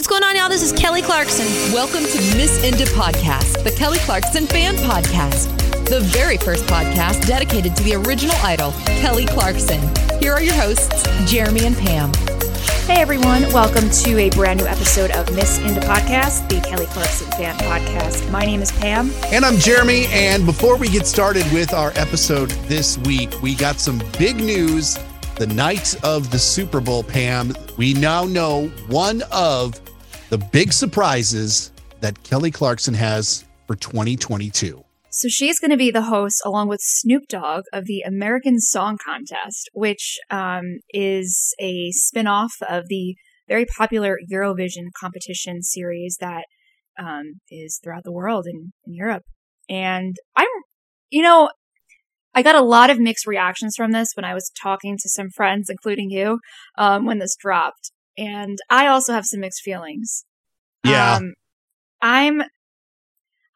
What's going on, y'all? This is Kelly Clarkson. Welcome to Miss Inda Podcast, the Kelly Clarkson fan podcast, the very first podcast dedicated to the original idol, Kelly Clarkson. Here are your hosts, Jeremy and Pam. Hey everyone, welcome to a brand new episode of Miss Inda Podcast, the Kelly Clarkson fan podcast. My name is Pam. And I'm Jeremy. And before we get started with our episode this week, we got some big news. The night of the Super Bowl, Pam, we now know one of the big surprises that Kelly Clarkson has for 2022. So she's going to be the host, along with Snoop Dogg, of the American Song Contest, which um, is a spin off of the very popular Eurovision competition series that um, is throughout the world in, in Europe. And I'm, you know, I got a lot of mixed reactions from this when I was talking to some friends, including you, um, when this dropped. And I also have some mixed feelings. Yeah. Um, I'm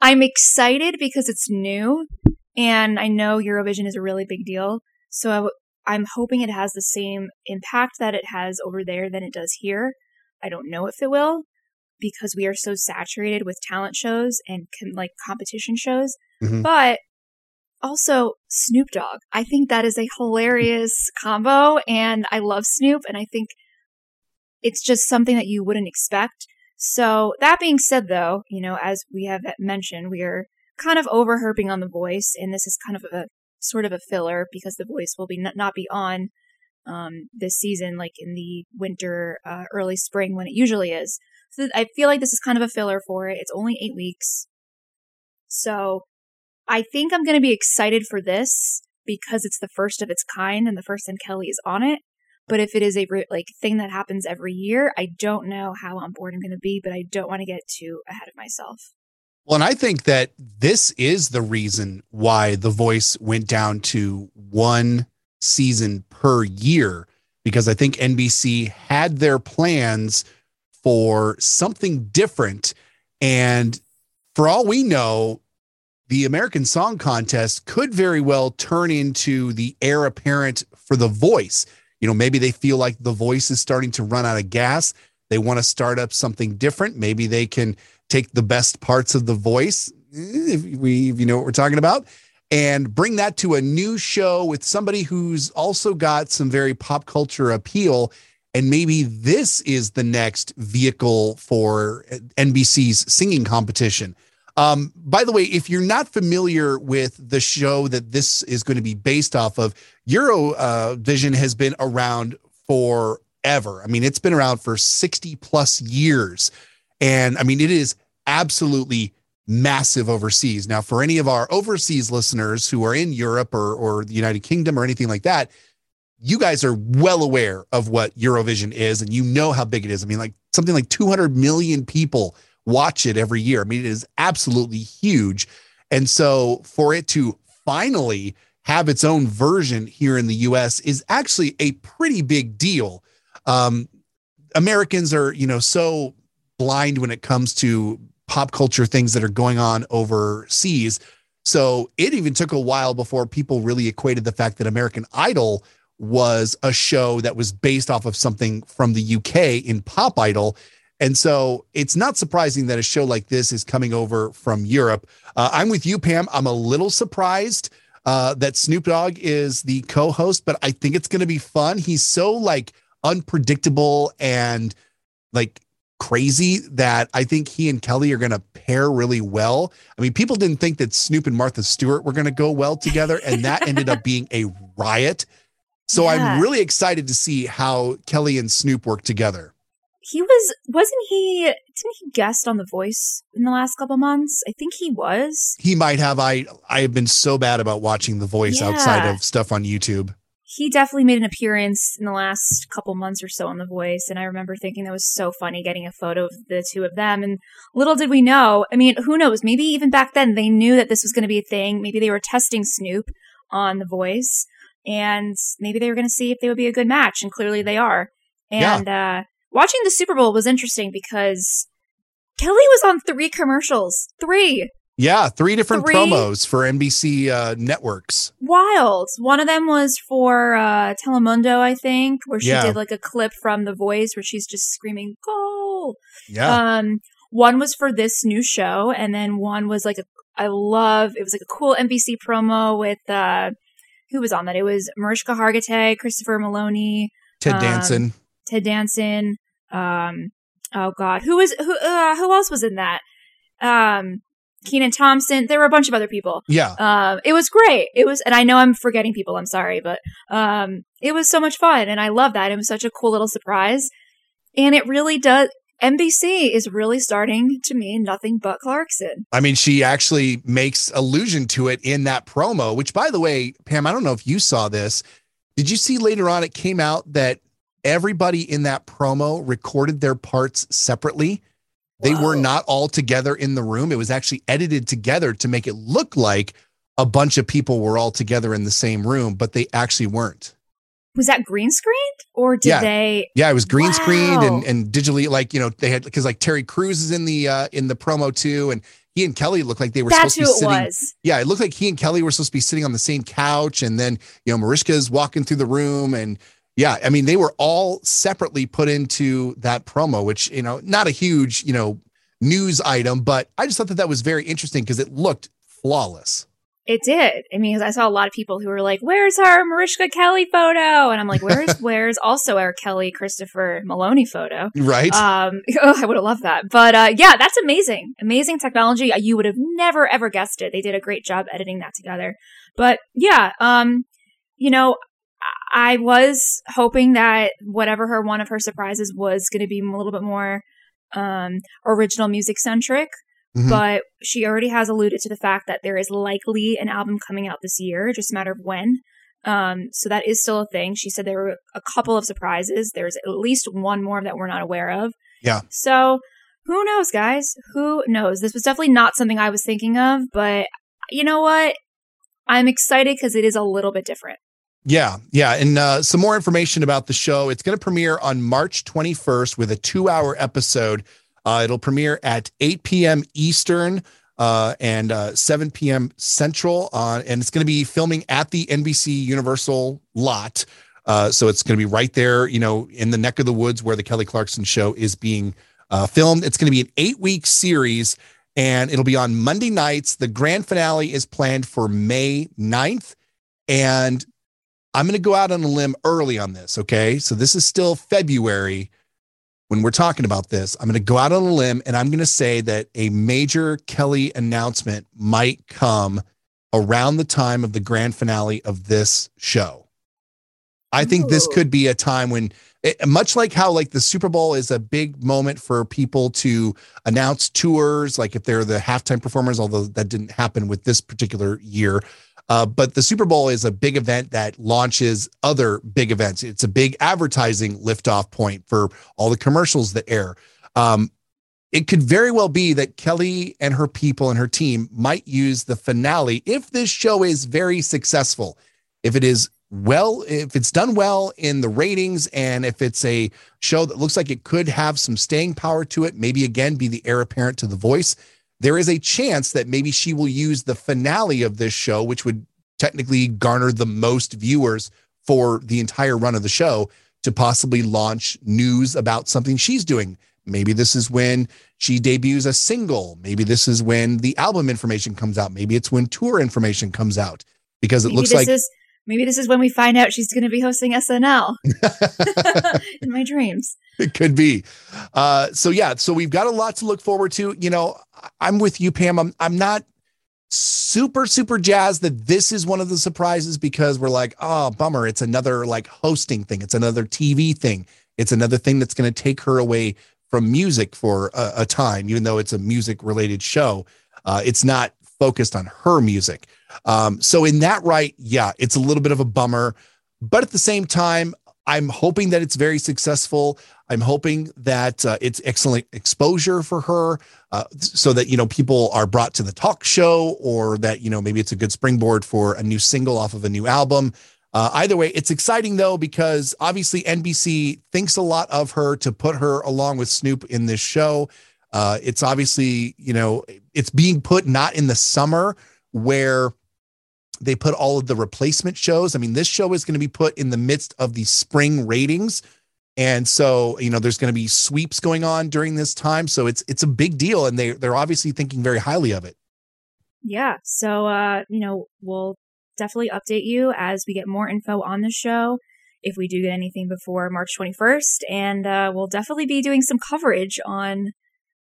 I'm excited because it's new and I know Eurovision is a really big deal. So i w- I'm hoping it has the same impact that it has over there than it does here. I don't know if it will because we are so saturated with talent shows and com- like competition shows. Mhm. But also Snoop Dogg. I think that is a hilarious combo and I love Snoop and I think it's just something that you wouldn't expect. So that being said, though, you know, as we have mentioned, we are kind of over herping on the voice, and this is kind of a sort of a filler because the voice will be not, not be on um, this season, like in the winter, uh, early spring when it usually is. So I feel like this is kind of a filler for it. It's only eight weeks, so I think I'm going to be excited for this because it's the first of its kind and the first time Kelly is on it. But if it is a like thing that happens every year, I don't know how on board I'm going to be, but I don't want to get too ahead of myself. Well, and I think that this is the reason why The Voice went down to one season per year, because I think NBC had their plans for something different. And for all we know, the American Song Contest could very well turn into the heir apparent for The Voice. You know, maybe they feel like The Voice is starting to run out of gas. They want to start up something different. Maybe they can take the best parts of The Voice, if we if you know what we're talking about, and bring that to a new show with somebody who's also got some very pop culture appeal. And maybe this is the next vehicle for NBC's singing competition. Um, by the way, if you're not familiar with the show that this is going to be based off of, Eurovision has been around forever. I mean, it's been around for 60 plus years. And I mean, it is absolutely massive overseas. Now, for any of our overseas listeners who are in Europe or, or the United Kingdom or anything like that, you guys are well aware of what Eurovision is and you know how big it is. I mean, like something like 200 million people watch it every year. I mean, it is absolutely huge. And so for it to finally have its own version here in the US is actually a pretty big deal. Um, Americans are, you know, so blind when it comes to pop culture things that are going on overseas. So it even took a while before people really equated the fact that American Idol was a show that was based off of something from the UK in Pop Idol. And so it's not surprising that a show like this is coming over from Europe. Uh, I'm with you, Pam. I'm a little surprised uh, that Snoop Dogg is the co host, but I think it's going to be fun. He's so like unpredictable and like crazy that I think he and Kelly are going to pair really well. I mean, people didn't think that Snoop and Martha Stewart were going to go well together, and that ended up being a riot. So Yeah. I'm really excited to see how Kelly and Snoop work together. He was wasn't he didn't he guest on The Voice in the last couple months? I think he was. He might have. I I have been so bad about watching The Voice outside of stuff on YouTube. He definitely made an appearance in the last couple months or so on The Voice, and I remember thinking that was so funny getting a photo of the two of them. And little did we know, I mean, who knows? Maybe even back then they knew that this was going to be a thing. Maybe they were testing Snoop on The Voice, and maybe they were going to see if they would be a good match, and clearly they are. Yeah. And uh, watching the Super Bowl was interesting because Kelly was on three commercials. Three. Yeah, three different Three? promos for NBC uh, networks. Wild. One of them was for uh, Telemundo, I think, where she Yeah. did like a clip from The Voice where she's just screaming "Goal." Yeah. Um, one was for this new show, and then one was like a I love it was like a cool NBC promo with uh who was on that? It was Mariska Hargitay, Christopher Meloni, Ted um, Danson. Ted Danson. Um, oh God, who was who? Uh, who else was in that? Um, Kenan Thompson. There were a bunch of other people. Yeah. Um, it was great. It was, and I know I'm forgetting people. I'm sorry, but um, it was so much fun, and I love that. It was such a cool little surprise, and it really does. NBC is really starting to mean nothing but Clarkson. I mean, she actually makes allusion to it in that promo, which, by the way, Pam, I don't know if you saw this. Did you see later on it came out that everybody in that promo recorded their parts separately? They were not all together in the room. It was actually edited together to make it look like a bunch of people were all together in the same room, but they actually weren't. Was that green screened, or did Yeah. they? Yeah, it was green screened and, and digitally, like you know, they had because like Terry Crews is in the uh in the promo too, and he and Kelly looked like they were That's supposed to be sitting. was. Yeah, it looked like he and Kelly were supposed to be sitting on the same couch, and then you know Mariska's walking through the room, and yeah, I mean they were all separately put into that promo, which you know not a huge you know news item, but I just thought that that was very interesting because it looked flawless. It did. I mean, I saw a lot of people who were like, "Where's our Mariska Kelly photo?" And I'm like, "Where's where's also our Kelly Christopher Meloni photo?" Right? Um, oh, I would have loved that. But uh, yeah, that's amazing. Amazing technology. Uh, You would have never ever guessed it. They did a great job editing that together. But yeah, um, you know, I was hoping that whatever her one of her surprises was going to be a little bit more um original music centric. Mhm. But she already has alluded to the fact that there is likely an album coming out this year, just a matter of when. Um, so that is still a thing. She said there were a couple of surprises. There's at least one more that we're not aware of. Yeah. So who knows, guys? Who knows? This was definitely not something I was thinking of, but you know what? I'm excited because it is a little bit different. Yeah, yeah, and uh, some more information about the show. It's going to premiere on March 21st with a two-hour episode. Uh, it'll premiere at 8 p.m. Eastern uh, and uh, 7 p.m. Central, and it's going to be filming at the NBC Universal lot. Uh, so it's going to be right there, you know, in the neck of the woods where the Kelly Clarkson show is being uh, filmed. It's going to be an eight-week series, and it'll be on Monday nights. The grand finale is planned for May 9th, and I'm going to go out on a limb early on this. Okay. So this is still February when we're talking about this. I'm going to go out on a limb and I'm going to say that a major Kelly announcement might come around the time of the grand finale of this show. I think this could be a time when it, much like how like the Super Bowl is a big moment for people to announce tours, like if they're the halftime performers, although that didn't happen with this particular year. Uh, but the Super Bowl is a big event that launches other big events. It's a big advertising liftoff point for all the commercials that air. Um, it could very well be that Kelly and her people and her team might use the finale if this show is very successful. If it is well, if it's done well in the ratings, and if it's a show that looks like it could have some staying power to it, maybe again be the heir apparent to the voice there is a chance that maybe she will use the finale of this show, which would technically garner the most viewers for the entire run of the show, to possibly launch news about something she's doing. Maybe this is when she debuts a single. Maybe this is when the album information comes out. Maybe it's when tour information comes out because it maybe looks like is maybe this is when we find out she's going to be hosting SNL in my dreams. it could be. Uh, so yeah, so we've got a lot to look forward to. You know, I'm with you, Pam. I'm I'm not super super jazzed that this is one of the surprises because we're like, oh bummer, it's another like hosting thing. It's another TV thing. It's another thing that's going to take her away from music for a, a time, even though it's a music related show. Uh, it's not focused on her music. Um, so in that right, yeah, it's a little bit of a bummer, but at the same time, I'm hoping that it's very successful. I'm hoping that uh, it's excellent exposure for her, uh, so that you know people are brought to the talk show, or that you know maybe it's a good springboard for a new single off of a new album. Uh, either way, it's exciting though because obviously NBC thinks a lot of her to put her along with Snoop in this show. Uh, it's obviously, you know, it's being put not in the summer where they put all of the replacement shows. I mean, this show is going to be put in the midst of the spring ratings. And so, you know, there's going to be sweeps going on during this time. So it's it's a big deal and they they're obviously thinking very highly of it. Yeah. So uh, you know, we'll definitely update you as we get more info on the show if we do get anything before March 21st and uh, we'll definitely be doing some coverage on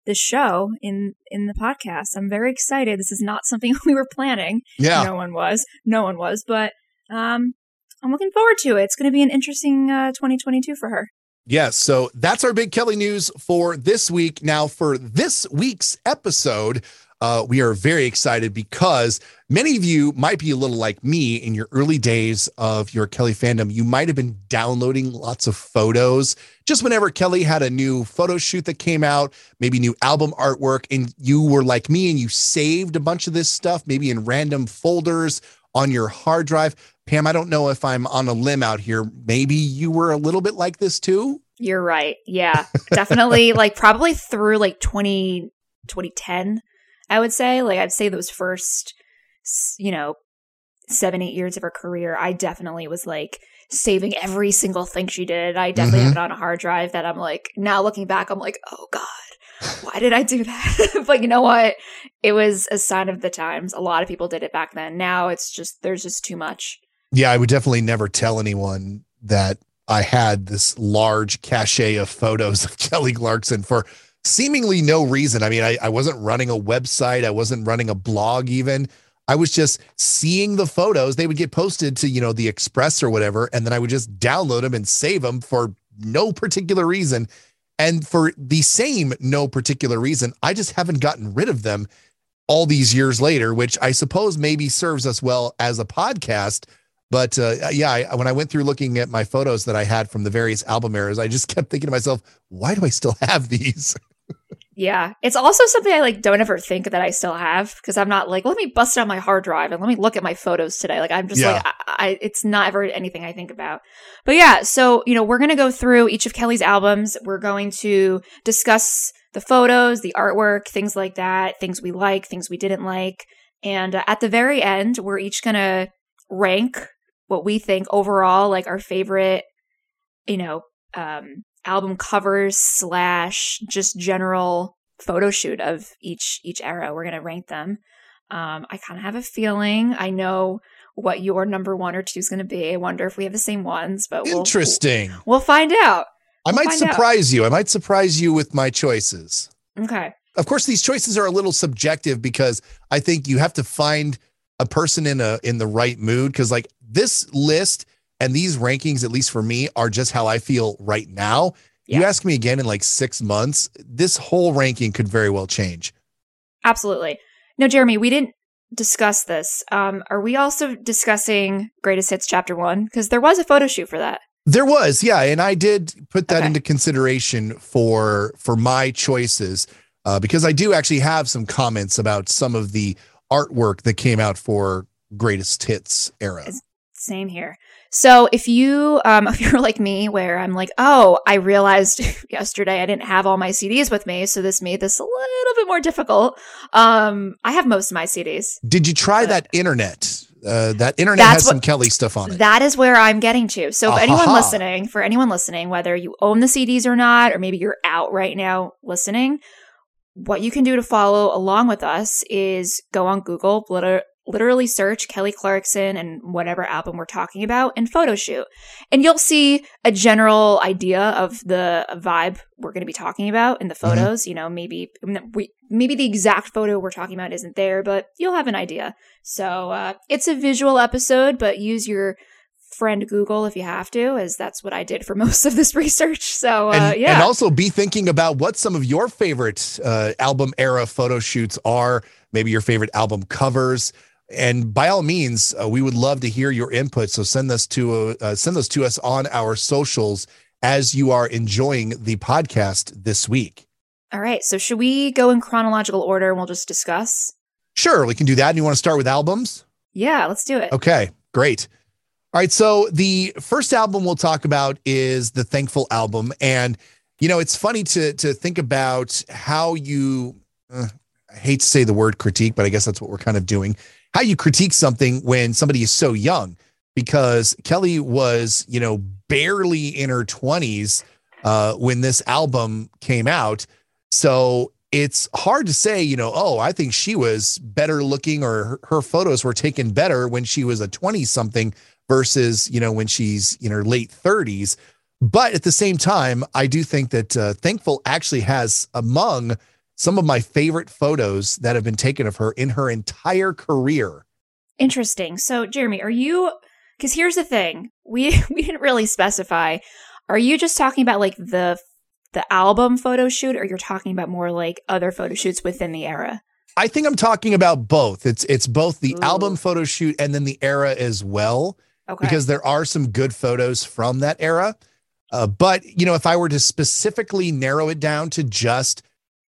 the show in in the podcast. I'm very excited. This is not something we were planning. Yeah. No one was. No one was, but um I'm looking forward to it. It's going to be an interesting uh, 2022 for her. Yes. So that's our big Kelly news for this week. Now, for this week's episode, uh, we are very excited because many of you might be a little like me in your early days of your Kelly fandom. You might have been downloading lots of photos just whenever Kelly had a new photo shoot that came out, maybe new album artwork, and you were like me and you saved a bunch of this stuff, maybe in random folders on your hard drive. Pam, I don't know if I'm on a limb out here. Maybe you were a little bit like this too. You're right. Yeah, definitely. like probably through like 20, 2010 I would say. Like I'd say those first, you know, seven, eight years of her career, I definitely was like saving every single thing she did. I definitely mm-hmm. have it on a hard drive that I'm like, now looking back, I'm like, oh God, why did I do that? but you know what? It was a sign of the times. A lot of people did it back then. Now it's just, there's just too much. Yeah, I would definitely never tell anyone that I had this large cachet of photos of Kelly Clarkson for seemingly no reason. I mean, I, I wasn't running a website, I wasn't running a blog even. I was just seeing the photos. They would get posted to, you know, the Express or whatever. And then I would just download them and save them for no particular reason. And for the same no particular reason, I just haven't gotten rid of them all these years later, which I suppose maybe serves us well as a podcast. But uh, yeah, I, when I went through looking at my photos that I had from the various album eras, I just kept thinking to myself, why do I still have these? Yeah. It's also something I like don't ever think that I still have because I'm not like, let me bust out my hard drive and let me look at my photos today. Like I'm just yeah. like, I, I, it's not ever anything I think about. But yeah, so, you know, we're going to go through each of Kelly's albums. We're going to discuss the photos, the artwork, things like that, things we like, things we didn't like. And uh, at the very end, we're each going to rank what we think overall, like our favorite, you know, um, album covers slash just general photo shoot of each each era. We're gonna rank them. Um, I kind of have a feeling I know what your number one or two is going to be. I wonder if we have the same ones, but we'll, interesting. We'll, find out. We'll I might surprise out. you. I might surprise you with my choices. Okay. Of course, these choices are a little subjective because I think you have to find a person in a in the right mood. Because like this list and these rankings, at least for me, are just how I feel right now. Yeah. You ask me again in like six months, this whole ranking could very well change. Absolutely. No, Jeremy, we didn't discuss this. Um, are we also discussing Greatest Hits Chapter One? Because there was a photo shoot for that. There was, yeah, and I did put that okay. into consideration for for my choices uh, because I do actually have some comments about some of the artwork that came out for Greatest Hits era. Same here. So if you, um, if you're like me, where I'm like, oh, I realized yesterday I didn't have all my CDs with me, so this made this a little bit more difficult. Um, I have most of my CDs. Did you try that internet? Uh, that internet has what, some Kelly stuff on it. That is where I'm getting to. So, if anyone listening, for anyone listening, whether you own the CDs or not, or maybe you're out right now listening, what you can do to follow along with us is go on Google, literally search Kelly Clarkson and whatever album we're talking about and photo shoot. And you'll see a general idea of the vibe we're going to be talking about in the mm-hmm. photos. Mm-hmm. You know, maybe we, maybe the exact photo we're talking about isn't there, but you'll have an idea. So uh, it's a visual episode, but use your friend Google if you have to, as that's what I did for most of this research. So uh, and, yeah, and also be thinking about what some of your favorite uh, album era photo shoots are. Maybe your favorite album covers and by all means, uh, we would love to hear your input. So send this to uh, send those to us on our socials as you are enjoying the podcast this week. All right. So should we go in chronological order and we'll just discuss? Sure, we can do that. And you want to start with albums? Yeah, let's do it. Okay, great. All right. So the first album we'll talk about is the Thankful album, and You know, it's funny to to think about how you. Uh, I hate to say the word critique, but I guess that's what we're kind of doing. How you critique something when somebody is so young, because Kelly was, you know, barely in her twenties uh, when this album came out. So it's hard to say, you know, oh, I think she was better looking or her, her photos were taken better when she was a 20 something versus, you know, when she's in her late 30s. But at the same time, I do think that uh, Thankful actually has among some of my favorite photos that have been taken of her in her entire career. Interesting. So, Jeremy, are you because here's the thing. We we didn't really specify. Are you just talking about like the the album photo shoot or you're talking about more like other photo shoots within the era? I think I'm talking about both. It's it's both the Ooh. album photo shoot and then the era as well Okay. because there are some good photos from that era. Uh, but you know, if I were to specifically narrow it down to just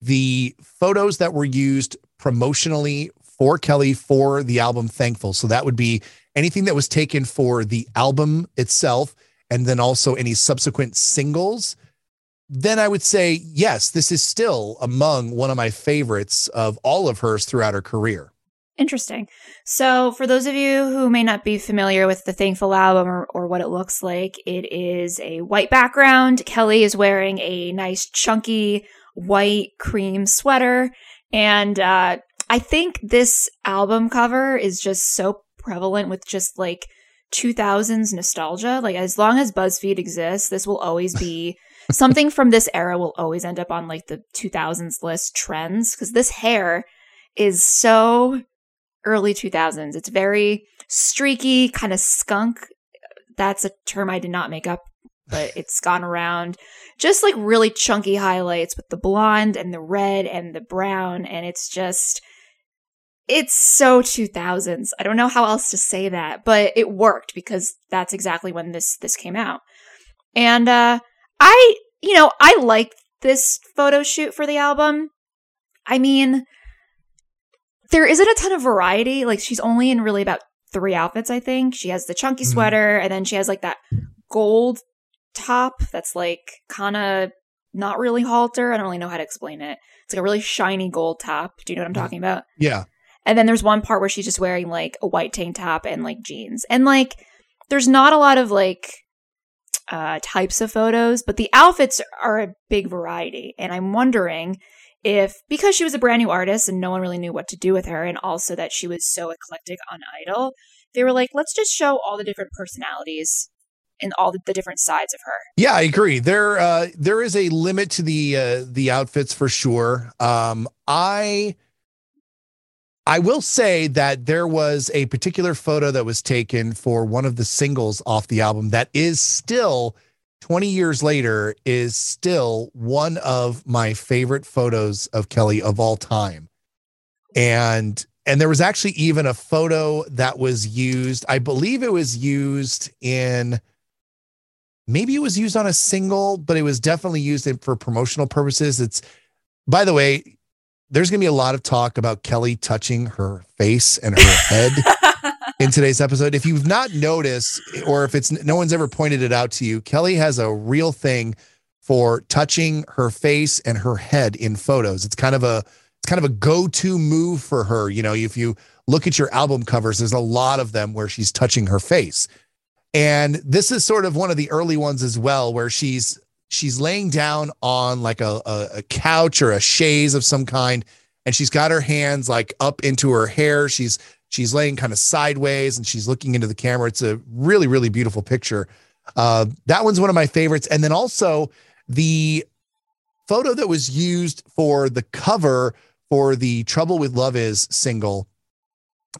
the photos that were used promotionally for Kelly for the album Thankful, so that would be anything that was taken for the album itself, and then also any subsequent singles. Then I would say yes, this is still among one of my favorites of all of hers throughout her career. Interesting. So, for those of you who may not be familiar with the Thankful album or, or what it looks like, it is a white background. Kelly is wearing a nice, chunky white cream sweater. And uh, I think this album cover is just so prevalent with just like 2000s nostalgia. Like, as long as BuzzFeed exists, this will always be something from this era, will always end up on like the 2000s list trends because this hair is so early 2000s. It's very streaky, kind of skunk. That's a term I did not make up, but it's gone around. Just like really chunky highlights with the blonde and the red and the brown. And it's just, it's so 2000s. I don't know how else to say that, but it worked because that's exactly when this, this came out. And, uh, I, you know, I like this photo shoot for the album. I mean, there isn't a ton of variety. Like she's only in really about three outfits, I think. She has the chunky Mhm. sweater, and then she has like that gold top that's like kind of not really halter. I don't really know how to explain it. It's like a really shiny gold top. Do you know what I'm Mhm. talking about? Yeah. And then there's one part where she's just wearing like a white tank top and like jeans. And like there's not a lot of like uh types of photos, but the outfits are a big variety. And I'm wondering if because she was a brand new artist and no one really knew what to do with her and also that she was so eclectic on Idol, they were like, let's just show all the different personalities and all the, the different sides of her. Yeah, I agree. There, uh, there is a limit to the uh, the outfits for sure. Um, I, I will say that there was a particular photo that was taken for one of the singles off the album that is still, twenty years later, is still one of my favorite photos of Kelly of all time, and and there was actually even a photo that was used. I believe it was used in maybe it was used on a single, but it was definitely used in, for promotional purposes. It's, by the way, there's going to be a lot of talk about Kelly touching her face and her head in today's episode. If you've not noticed, or if it's no one's ever pointed it out to you, Kelly has a real thing for touching her face and her head in photos. It's kind of a it's kind of a go-to move for her. You know, if you look at your album covers, there's a lot of them where she's touching her face. And this is sort of one of the early ones as well, where she's she's laying down on like a, a, a couch or a chaise of some kind, and she's got her hands like up into her hair. She's she's laying kind of sideways and she's looking into the camera. It's a really, really beautiful picture. Uh, that one's one of my favorites. And then also the photo that was used for the cover for the Trouble with Love is single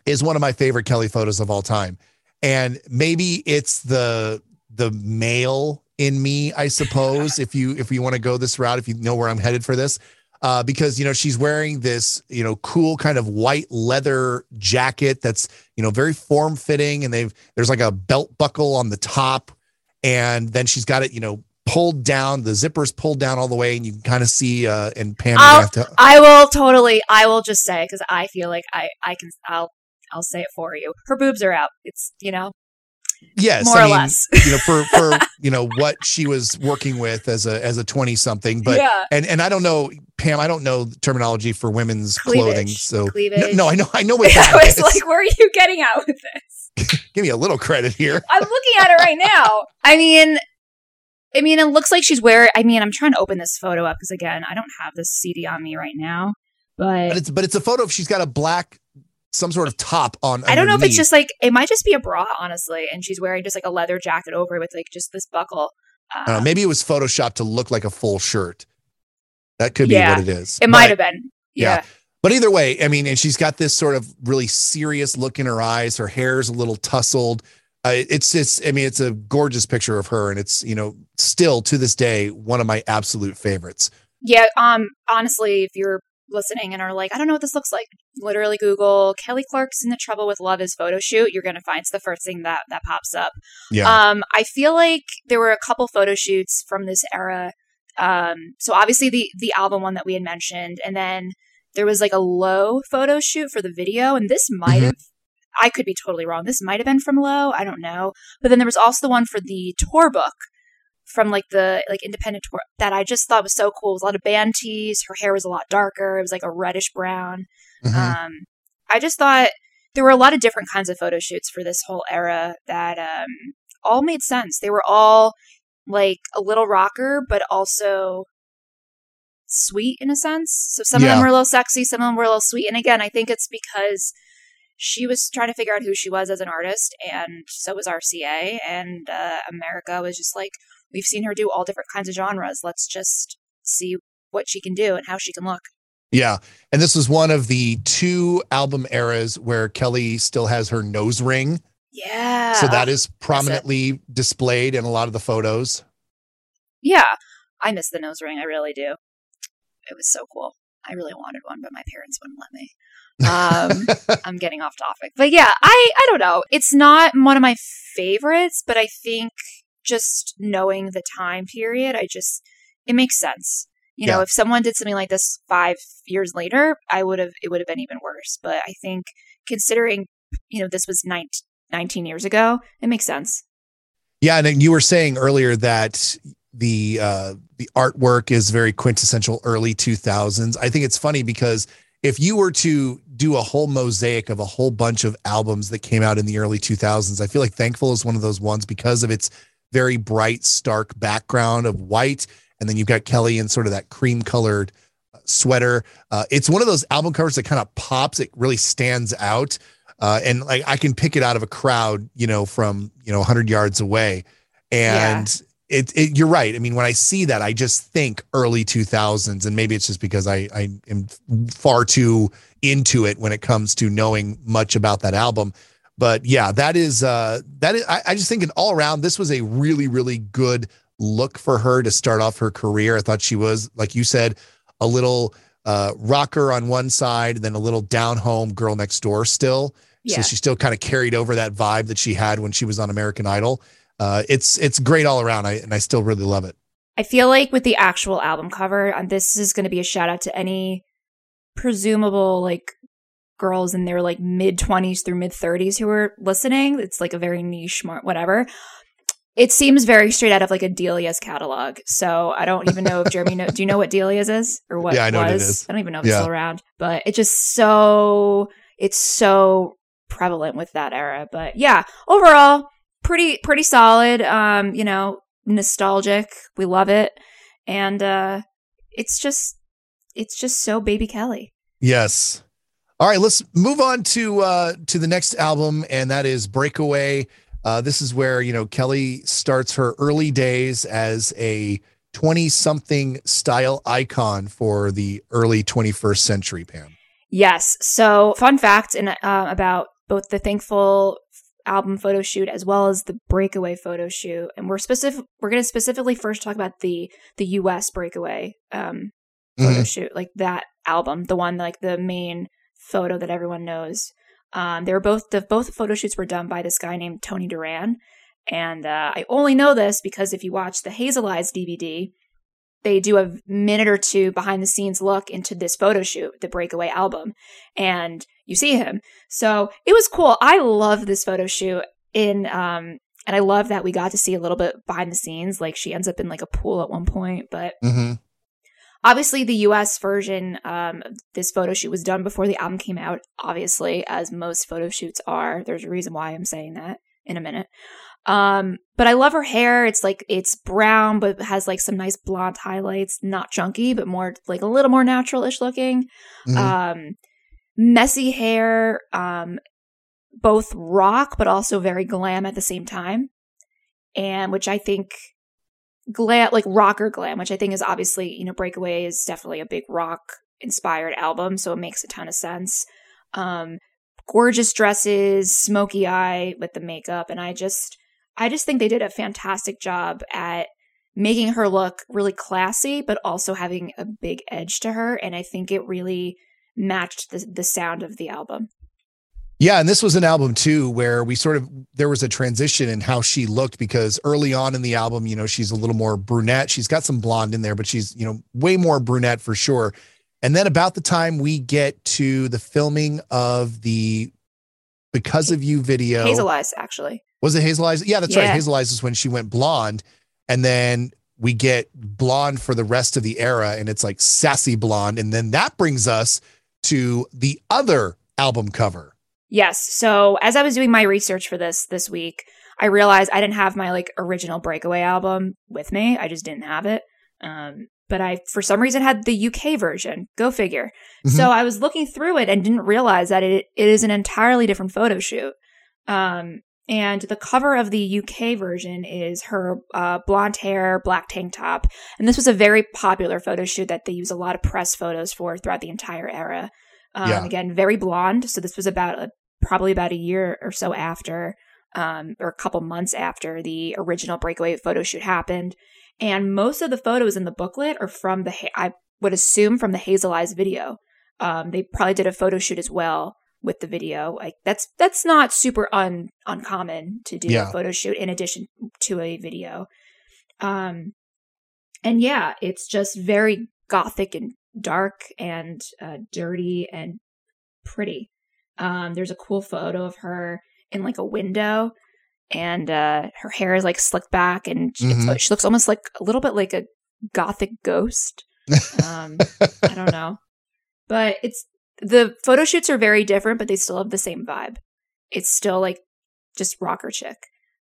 is one of my favorite Kelly photos of all time and maybe it's the the male in me i suppose if you if you want to go this route if you know where i'm headed for this uh, because you know she's wearing this you know cool kind of white leather jacket that's you know very form fitting and they've there's like a belt buckle on the top and then she's got it you know pulled down the zippers pulled down all the way and you can kind of see uh and pam you're gonna I'll, have to I will totally. I will just say because I feel like I I can. I'll I'll say it for you. Her boobs are out. It's you know. Yes, more I or mean, less. you know, for for you know what she was working with as a as a twenty something, but yeah, and and I don't know, Pam, I don't know terminology for women's clothing, so no, Cleavage. no, I know, I know what I was is. like, where are you getting out with this? Give me a little credit here. I'm looking at it right now. I mean, I mean, it looks like she's wearing. I mean, I'm trying to open this photo up because again, I don't have this CD on me right now. But But it's but it's a photo of she's got a black some sort of top on. I don't know if it's just like it might just be a bra, honestly, and she's wearing just like a leather jacket over it with like just this buckle. I don't know, Um, maybe it was photoshopped to look like a full shirt. That could be Yeah. what it is. it might have been. yeah. Yeah. But either way, I mean, and she's got this sort of really serious look in her eyes. Her hair's a little tousled. Uh, it's it's. I mean, it's a gorgeous picture of her, and it's you know still to this day one of my absolute favorites. Yeah, um, honestly, if you're listening and are like, I don't know what this looks like, literally Google Kelly Clarkson the Trouble with Love is photo shoot. You're gonna find it's the first thing that that pops up. Yeah, Um, I feel like there were a couple photo shoots from this era. Um, so obviously the the album one that we had mentioned, and then there was like a low photo shoot for the video, and this might Mhm. have. I could be totally wrong. This might have been from Low. I don't know. But then there was also the one for the tour book from like the like independent tour that I just thought was so cool. It was a lot of band tees. Her hair was a lot darker. It was like a reddish brown. Mhm. Um, I just thought there were a lot of different kinds of photo shoots for this whole era that um, all made sense. They were all like a little rocker, but also sweet in a sense. So some of them were a little sexy, some of them were a little sweet. And again, I think it's because she was trying to figure out who she was as an artist, and so was RCA. And uh, America was just like, we've seen her do all different kinds of genres. Let's just see what she can do and how she can look. yeah. And this is one of the two album eras where Kelly still has her nose ring, Yeah. so that is prominently displayed in a lot of the photos. Yeah, I miss the nose ring. I really do. It was so cool. I really wanted one, but my parents wouldn't let me. Um, I'm getting off topic, but yeah, I I don't know. It's not one of my favorites, but I think just knowing the time period, I just it makes sense. You know, if someone did something like this five years later, I would have it would have been even worse. But I think considering you know this was 19, 19 years ago, it makes sense. Yeah, and you were saying earlier that the uh the artwork is very quintessential early 2000s. I think it's funny because if you were to do a whole mosaic of a whole bunch of albums that came out in the early 2000s, I feel like Thankful is one of those ones because of its very bright stark background of white and then you've got Kelly in sort of that cream colored sweater. Uh, it's one of those album covers that kind of pops. It really stands out. Uh, and like I can pick it out of a crowd, you know, from you know 100 yards away, and it, it. You're right. I mean, when I see that, I just think early 2000s, and maybe it's just because I I am far too into it when it comes to knowing much about that album. But yeah, that is uh that is. I, I just think in all around, this was a really really good look for her to start off her career. I thought she was, like you said, a little uh, rocker on one side, and then a little down home girl next door still. Yeah. So she still kind of carried over that vibe that she had when she was on American Idol. Uh, it's it's great all around, I, and I still really love it. I feel like with the actual album cover, um, this is going to be a shout out to any presumable like girls in their like mid 20s through mid 30s who are listening. It's like a very niche, mar- whatever. It seems very straight out of like a Delia's catalog. So I don't even know if Jeremy know. Do you know what Delia's is or what? Yeah, I know what it was? is. I don't even know if it's still around, but it's just so it's so prevalent with that era. But yeah, overall, pretty pretty solid. Um, you know, nostalgic. We love it, and uh, it's just it's just so baby Kelly. Yes. All right, let's move on to uh, to the next album, and that is Breakaway. Uh, this is where you know Kelly starts her early days as a twenty-something style icon for the early twenty-first century. Pam. Yes. So, fun fact in, uh, about both the Thankful album photo shoot as well as the Breakaway photo shoot, and we're specific. We're going to specifically first talk about the the U.S. Breakaway um, photo Mhm. shoot, like that album, the one like the main photo that everyone knows. Um, they were both the both photo shoots were done by this guy named Tony Duran, and uh, I only know this because if you watch the Hazel Eyes DVD, they do a minute or two behind the scenes look into this photo shoot, the Breakaway album, and you see him. So it was cool. I love this photo shoot. In um, and I love that we got to see a little bit behind the scenes. Like she ends up in like a pool at one point, but Mm-hmm. Obviously the US version, um, this photo shoot was done before the album came out, obviously, as most photo shoots are. There's a reason why I'm saying that in a minute. Um, but I love her hair. It's like it's brown, but has like some nice blonde highlights, not chunky, but more like a little more natural-ish looking. Mhm. Um, messy hair, um, both rock but also very glam at the same time, and which I think glam like rocker glam, which I think is obviously you know Breakaway is definitely a big rock inspired album, so it makes a ton of sense. Um, gorgeous dresses, smoky eye with the makeup, and I just I just think they did a fantastic job at making her look really classy, but also having a big edge to her, and I think it really matched the the sound of the album. Yeah, and this was an album too where we sort of there was a transition in how she looked because early on in the album, you know, she's a little more brunette. She's got some blonde in there, but she's, you know, way more brunette for sure. And then about the time we get to the filming of the Because of You video. Hazel Eyes, actually. Was it Hazel Eyes? Yeah, that's right. Hazel Eyes is when she went blonde. And then we get blonde for the rest of the era, and it's like sassy blonde. And then that brings us to the other album cover. Yes. So as I was doing my research for this this week, I realized I didn't have my like original Breakaway album with me. I just didn't have it. Um, but I, for some reason, had the UK version. Go figure. Mhm. So I was looking through it and didn't realize that it, it is an entirely different photo shoot. Um, and the cover of the UK version is her uh, blonde hair, black tank top. And this was a very popular photo shoot that they use a lot of press photos for throughout the entire era. Um, Yeah. Again, very blonde. So this was about a, probably about a year or so after, um, or a couple months after the original breakaway photo shoot happened. And most of the photos in the booklet are from the, I would assume from the Hazel Eyes video. Um, they probably did a photo shoot as well with the video. Like that's that's not super un uncommon to do Yeah. a photo shoot in addition to a video. Um, and yeah, it's just very gothic and dark and uh, dirty and pretty. Um, there's a cool photo of her in like a window, and uh, her hair is like slicked back, and she, it's- Mhm. she looks almost like a little bit like a gothic ghost. Um, I don't know, but it's the photo shoots are very different, but they still have the same vibe. It's still like just rocker chick.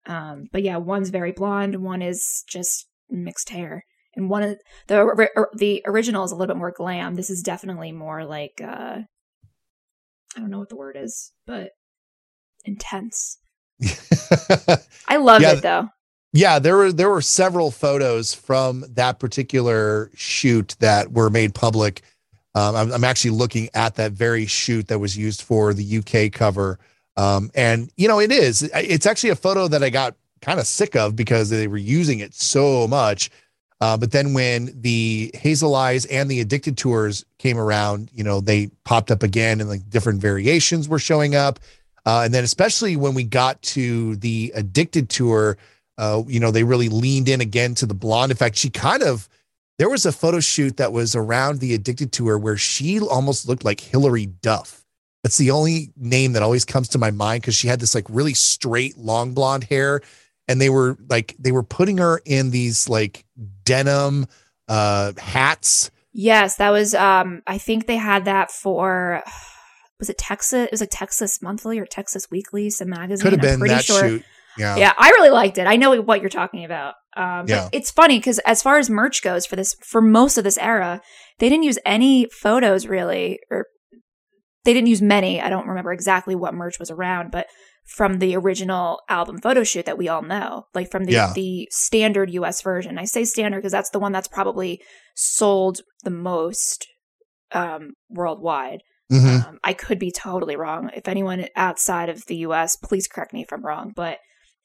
Um, but yeah, one's very blonde, one is just mixed hair, and one of the the original is a little bit more glam. This is definitely more like uh, I don't know what the word is, but intense. I love Yeah, it though. yeah, there were there were several photos from that particular shoot that were made public. Um, I'm, I'm actually looking at that very shoot that was used for the UK cover, um, and you know it is. It's actually a photo that I got kind of sick of because they were using it so much. Uh, but then when the Hazel Eyes and the Addicted tours came around, you know they popped up again, and like different variations were showing up. Uh, and then especially when we got to the Addicted tour, uh, you know, they really leaned in again to the blonde. In fact, she kind of there was a photo shoot that was around the Addicted tour where she almost looked like Hilary Duff. That's the only name that always comes to my mind because she had this like really straight, long blonde hair, and they were like they were putting her in these like denim uh hats. Yes, that was. Um, I think they had that for. Was it Texas? It was like Texas Monthly or Texas Weekly, some magazine. Could have been pretty that sure. shoot. Yeah. Yeah, I really liked it. I know what you're talking about. Um, but Yeah. it's funny because as far as merch goes for this, for most of this era, they didn't use any photos really, or they didn't use many. I don't remember exactly what merch was around, but from the original album photo shoot that we all know, like from the Yeah. the standard US version. I say standard because that's the one that's probably sold the most um, worldwide. Mhm. Um, I could be totally wrong. If anyone outside of the US, please correct me if I'm wrong. But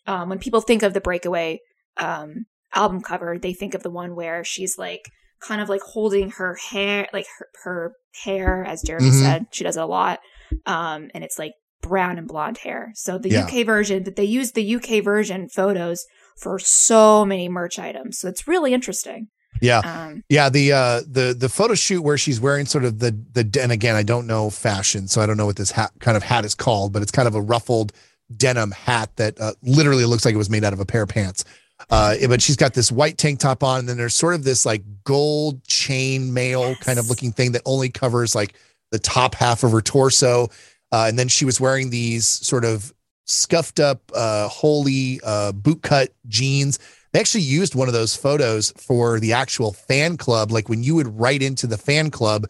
um, when people think of the Breakaway um, album cover, they think of the one where she's like kind of like holding her hair, like her, her hair, as Jeremy Mhm. said. She does it a lot. Um, and it's like brown and blonde hair. So the Yeah. UK version, but they use the UK version photos for so many merch items. So it's really interesting. Yeah. Um, Yeah, the uh the the photo shoot where she's wearing sort of the the and again I don't know fashion, so I don't know what this hat kind of hat is called, but it's kind of a ruffled denim hat that uh, literally looks like it was made out of a pair of pants. Uh, but she's got this white tank top on, and then there's sort of this like gold chain mail yes. kind of looking thing that only covers like the top half of her torso. Uh, and then she was wearing these sort of scuffed up, uh, holy uh, bootcut jeans. They actually used one of those photos for the actual fan club. Like when you would write into the fan club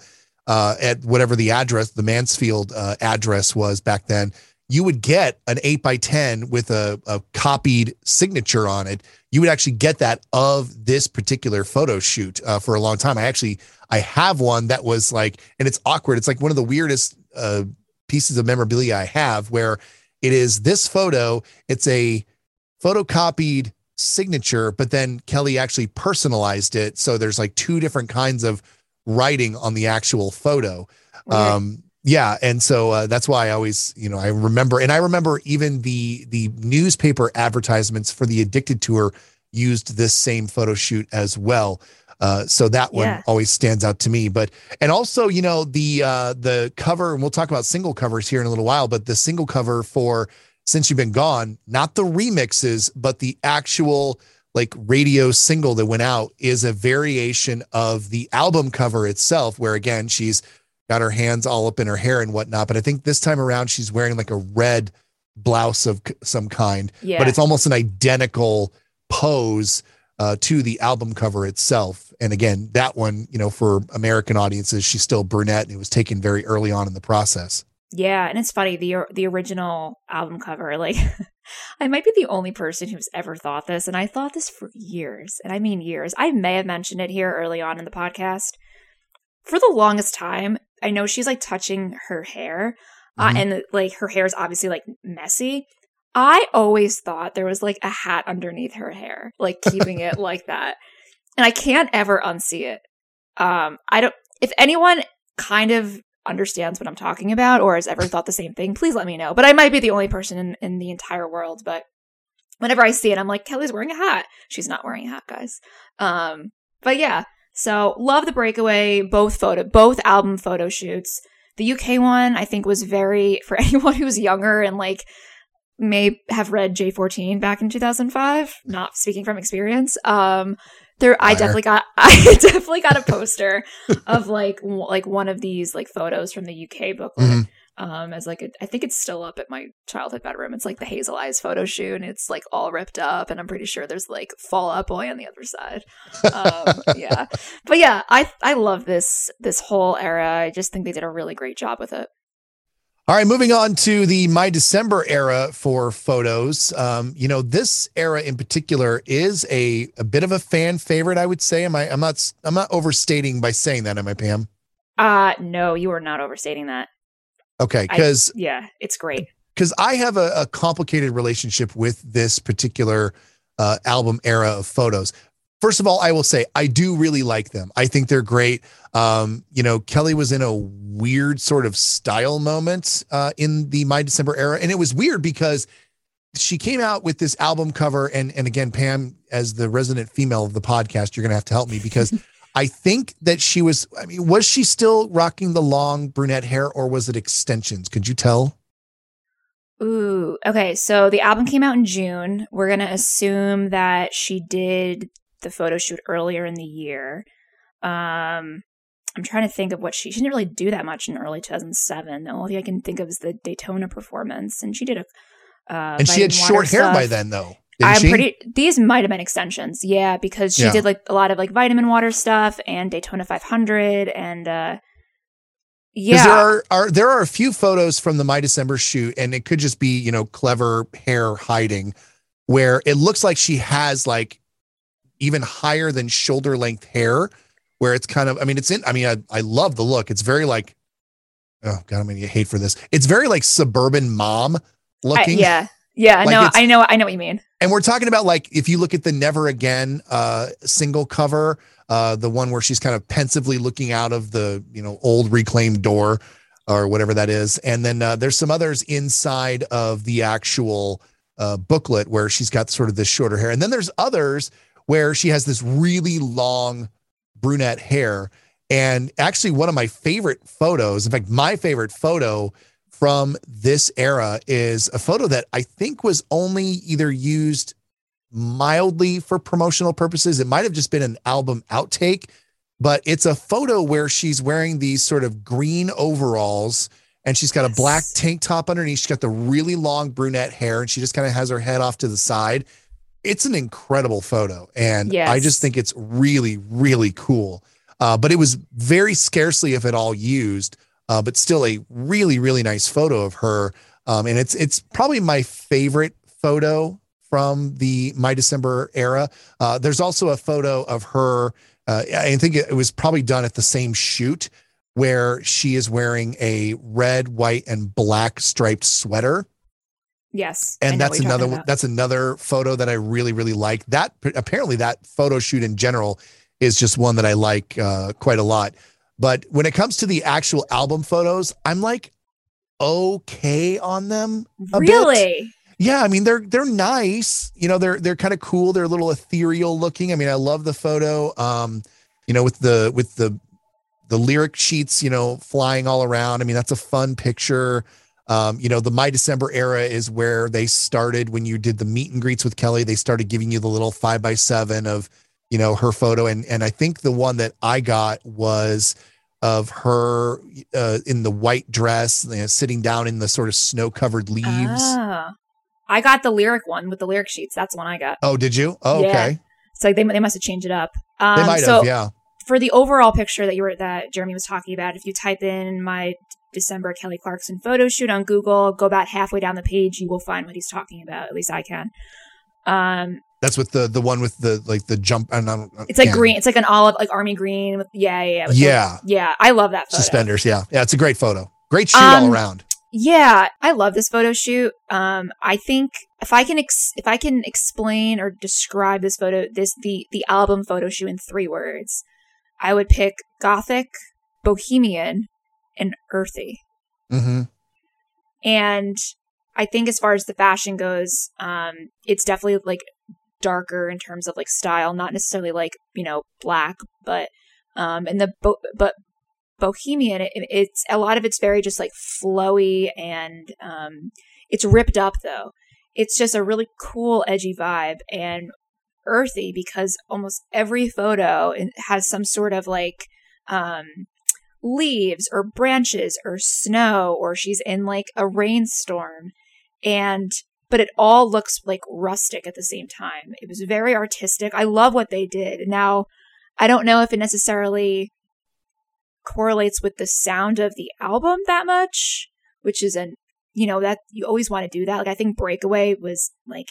uh, at whatever the address, the Mansfield uh, address was back then, you would get an 8 by 10 with a, a copied signature on it. You would actually get that of this particular photo shoot uh, for a long time. I actually I have one that was like, and it's awkward. It's like one of the weirdest uh, pieces of memorabilia I have where it is this photo. It's a photocopied signature, but then Kelly actually personalized it. So there's like two different kinds of writing on the actual photo. Um, yeah, and so uh, that's why I always, you know, I remember, and I remember even the the newspaper advertisements for the Addicted tour used this same photo shoot as well. Uh, so that one yeah. always stands out to me. But and also, you know, the uh, the cover, and we'll talk about single covers here in a little while. But the single cover for since you've been gone, not the remixes, but the actual like radio single that went out is a variation of the album cover itself, where again she's got her hands all up in her hair and whatnot. But I think this time around she's wearing like a red blouse of some kind. Yeah. But it's almost an identical pose uh, to the album cover itself. And again, that one, you know, for American audiences, she's still brunette and it was taken very early on in the process. Yeah, and it's funny the the original album cover. Like, I might be the only person who's ever thought this, and I thought this for years, and I mean years. I may have mentioned it here early on in the podcast. For the longest time, I know she's like touching her hair, uh, mm-hmm. uh, and like her hair is obviously like messy. I always thought there was like a hat underneath her hair, like keeping it like that, and I can't ever unsee it. Um, I don't. If anyone kind of understands what I'm talking about or has ever thought the same thing, please let me know. But I might be the only person in, in the entire world. But whenever I see it, I'm like, Kelly's wearing a hat. She's not wearing a hat, guys. Um, but yeah, so love the breakaway, both photo, both album photo shoots. The UK one, I think, was very for anyone who's younger and like may have read J14 back in 2005. Not speaking from experience. Um, there i definitely got i definitely got a poster of like w- like one of these like photos from the uk booklet mm-hmm. um as like a, I think it's still up at my childhood bedroom. It's like the hazel eyes photo shoot and it's like all ripped up and i'm pretty sure there's like fall out boy on the other side. Um yeah. But yeah i i love this this whole era. I just think they did a really great job with it all right, moving on to the My December era for photos. Um, you know, this era in particular is a, a bit of a fan favorite, I would say. Am I I'm not I'm not overstating by saying that, am I, Pam? Uh no, you are not overstating that. Okay, because yeah, it's great. Because I have a, a, complicated relationship with this particular uh, album era of photos. First of all, I will say I do really like them. I think they're great. Um, you know, Kelly was in a weird sort of style moment uh, in the My December era, and it was weird because she came out with this album cover, and and again, Pam, as the resident female of the podcast, you're gonna have to help me because I think that she was. I mean, was she still rocking the long brunette hair, or was it extensions? Could you tell? Ooh, okay. So the album came out in June. We're gonna assume that she did the photo shoot earlier in the year. Um, I'm trying to think of what she she didn't really do that much in early 2007. The only thing I can think of is the Daytona performance, and she did a. Uh, and she had short hair stuff. by then, though. I'm she? pretty. These might have been extensions, yeah, because she yeah. did like a lot of like vitamin water stuff and Daytona 500, and uh, yeah, there are, are there are a few photos from the My December shoot, and it could just be you know clever hair hiding, where it looks like she has like even higher than shoulder length hair, where it's kind of, I mean, it's in, I mean, I, I love the look. It's very like, oh God, I'm going to get hate for this. It's very like suburban mom looking. I, yeah. Yeah. Like no, I know. I know what you mean. And we're talking about like, if you look at the Never Again uh, single cover, uh, the one where she's kind of pensively looking out of the, you know, old reclaimed door or whatever that is. And then uh, there's some others inside of the actual uh, booklet where she's got sort of this shorter hair. And then there's others where she has this really long brunette hair. And actually, one of my favorite photos, in fact, my favorite photo from this era is a photo that I think was only either used mildly for promotional purposes. It might have just been an album outtake, but it's a photo where she's wearing these sort of green overalls and she's got a black tank top underneath. She's got the really long brunette hair and she just kind of has her head off to the side. It's an incredible photo. And Yes. I just think it's really, really cool. Uh, but it was very scarcely, if at all, used, uh, but still a really, really nice photo of her. Um, and it's it's probably my favorite photo from the My December era. Uh, there's also a photo of her. Uh, I think it was probably done at the same shoot where she is wearing a red, white, and black striped sweater. Yes. And that's another one. That's another photo that I really, really like. That apparently that photo shoot in general is just one that I like uh, quite a lot. But when it comes to the actual album photos, I'm like okay on them. a bit. Really? Yeah, I mean they're they're nice. You know, they're they're kind of cool. They're a little ethereal looking. I mean, I love the photo. Um, you know, with the with the the lyric sheets, you know, flying all around. I mean, that's a fun picture. Um, you know, the My December era is where they started when you did the meet and greets with Kelly. They started giving you the little five by seven of, you know, her photo. And and I think the one that I got was of her uh, in the white dress, you know, sitting down in the sort of snow covered leaves. Ah. I got the lyric one with the lyric sheets. That's the one I got. Oh, did you? Oh, Yeah. okay. So they, they must have changed it up. Um, They might so have, yeah. for the overall picture that you were that Jeremy was talking about, if you type in my December Kelly Clarkson photo shoot on Google, go about halfway down the page, you will find what he's talking about. At least I can. Um, That's with the the one with the like the jump and I don't- it's like yeah. green. It's like an olive, like army green. With, yeah, yeah, yeah. with the- Yeah. yeah. I love that photo. suspenders. Yeah, yeah. It's a great photo. Great shoot Um, all around. Yeah, I love this photo shoot. Um, I think if I can ex- if I can explain or describe this photo, this the the album photo shoot in three words, I would pick gothic, bohemian, and earthy. hmm And I think as far as the fashion goes, um, it's definitely like darker in terms of like style, not necessarily like you know black, but um, and the bo- but bohemian, it, it's a lot of it's very just like flowy and um, it's ripped up though. It's just a really cool, edgy vibe and earthy because almost every photo has some sort of like um leaves or branches or snow or she's in like a rainstorm. And but it all looks like rustic at the same time. It was very artistic. I love what they did. Now i don't know if it necessarily correlates with the sound of the album that much which is an you know that you always want to do that. Like i think breakaway was like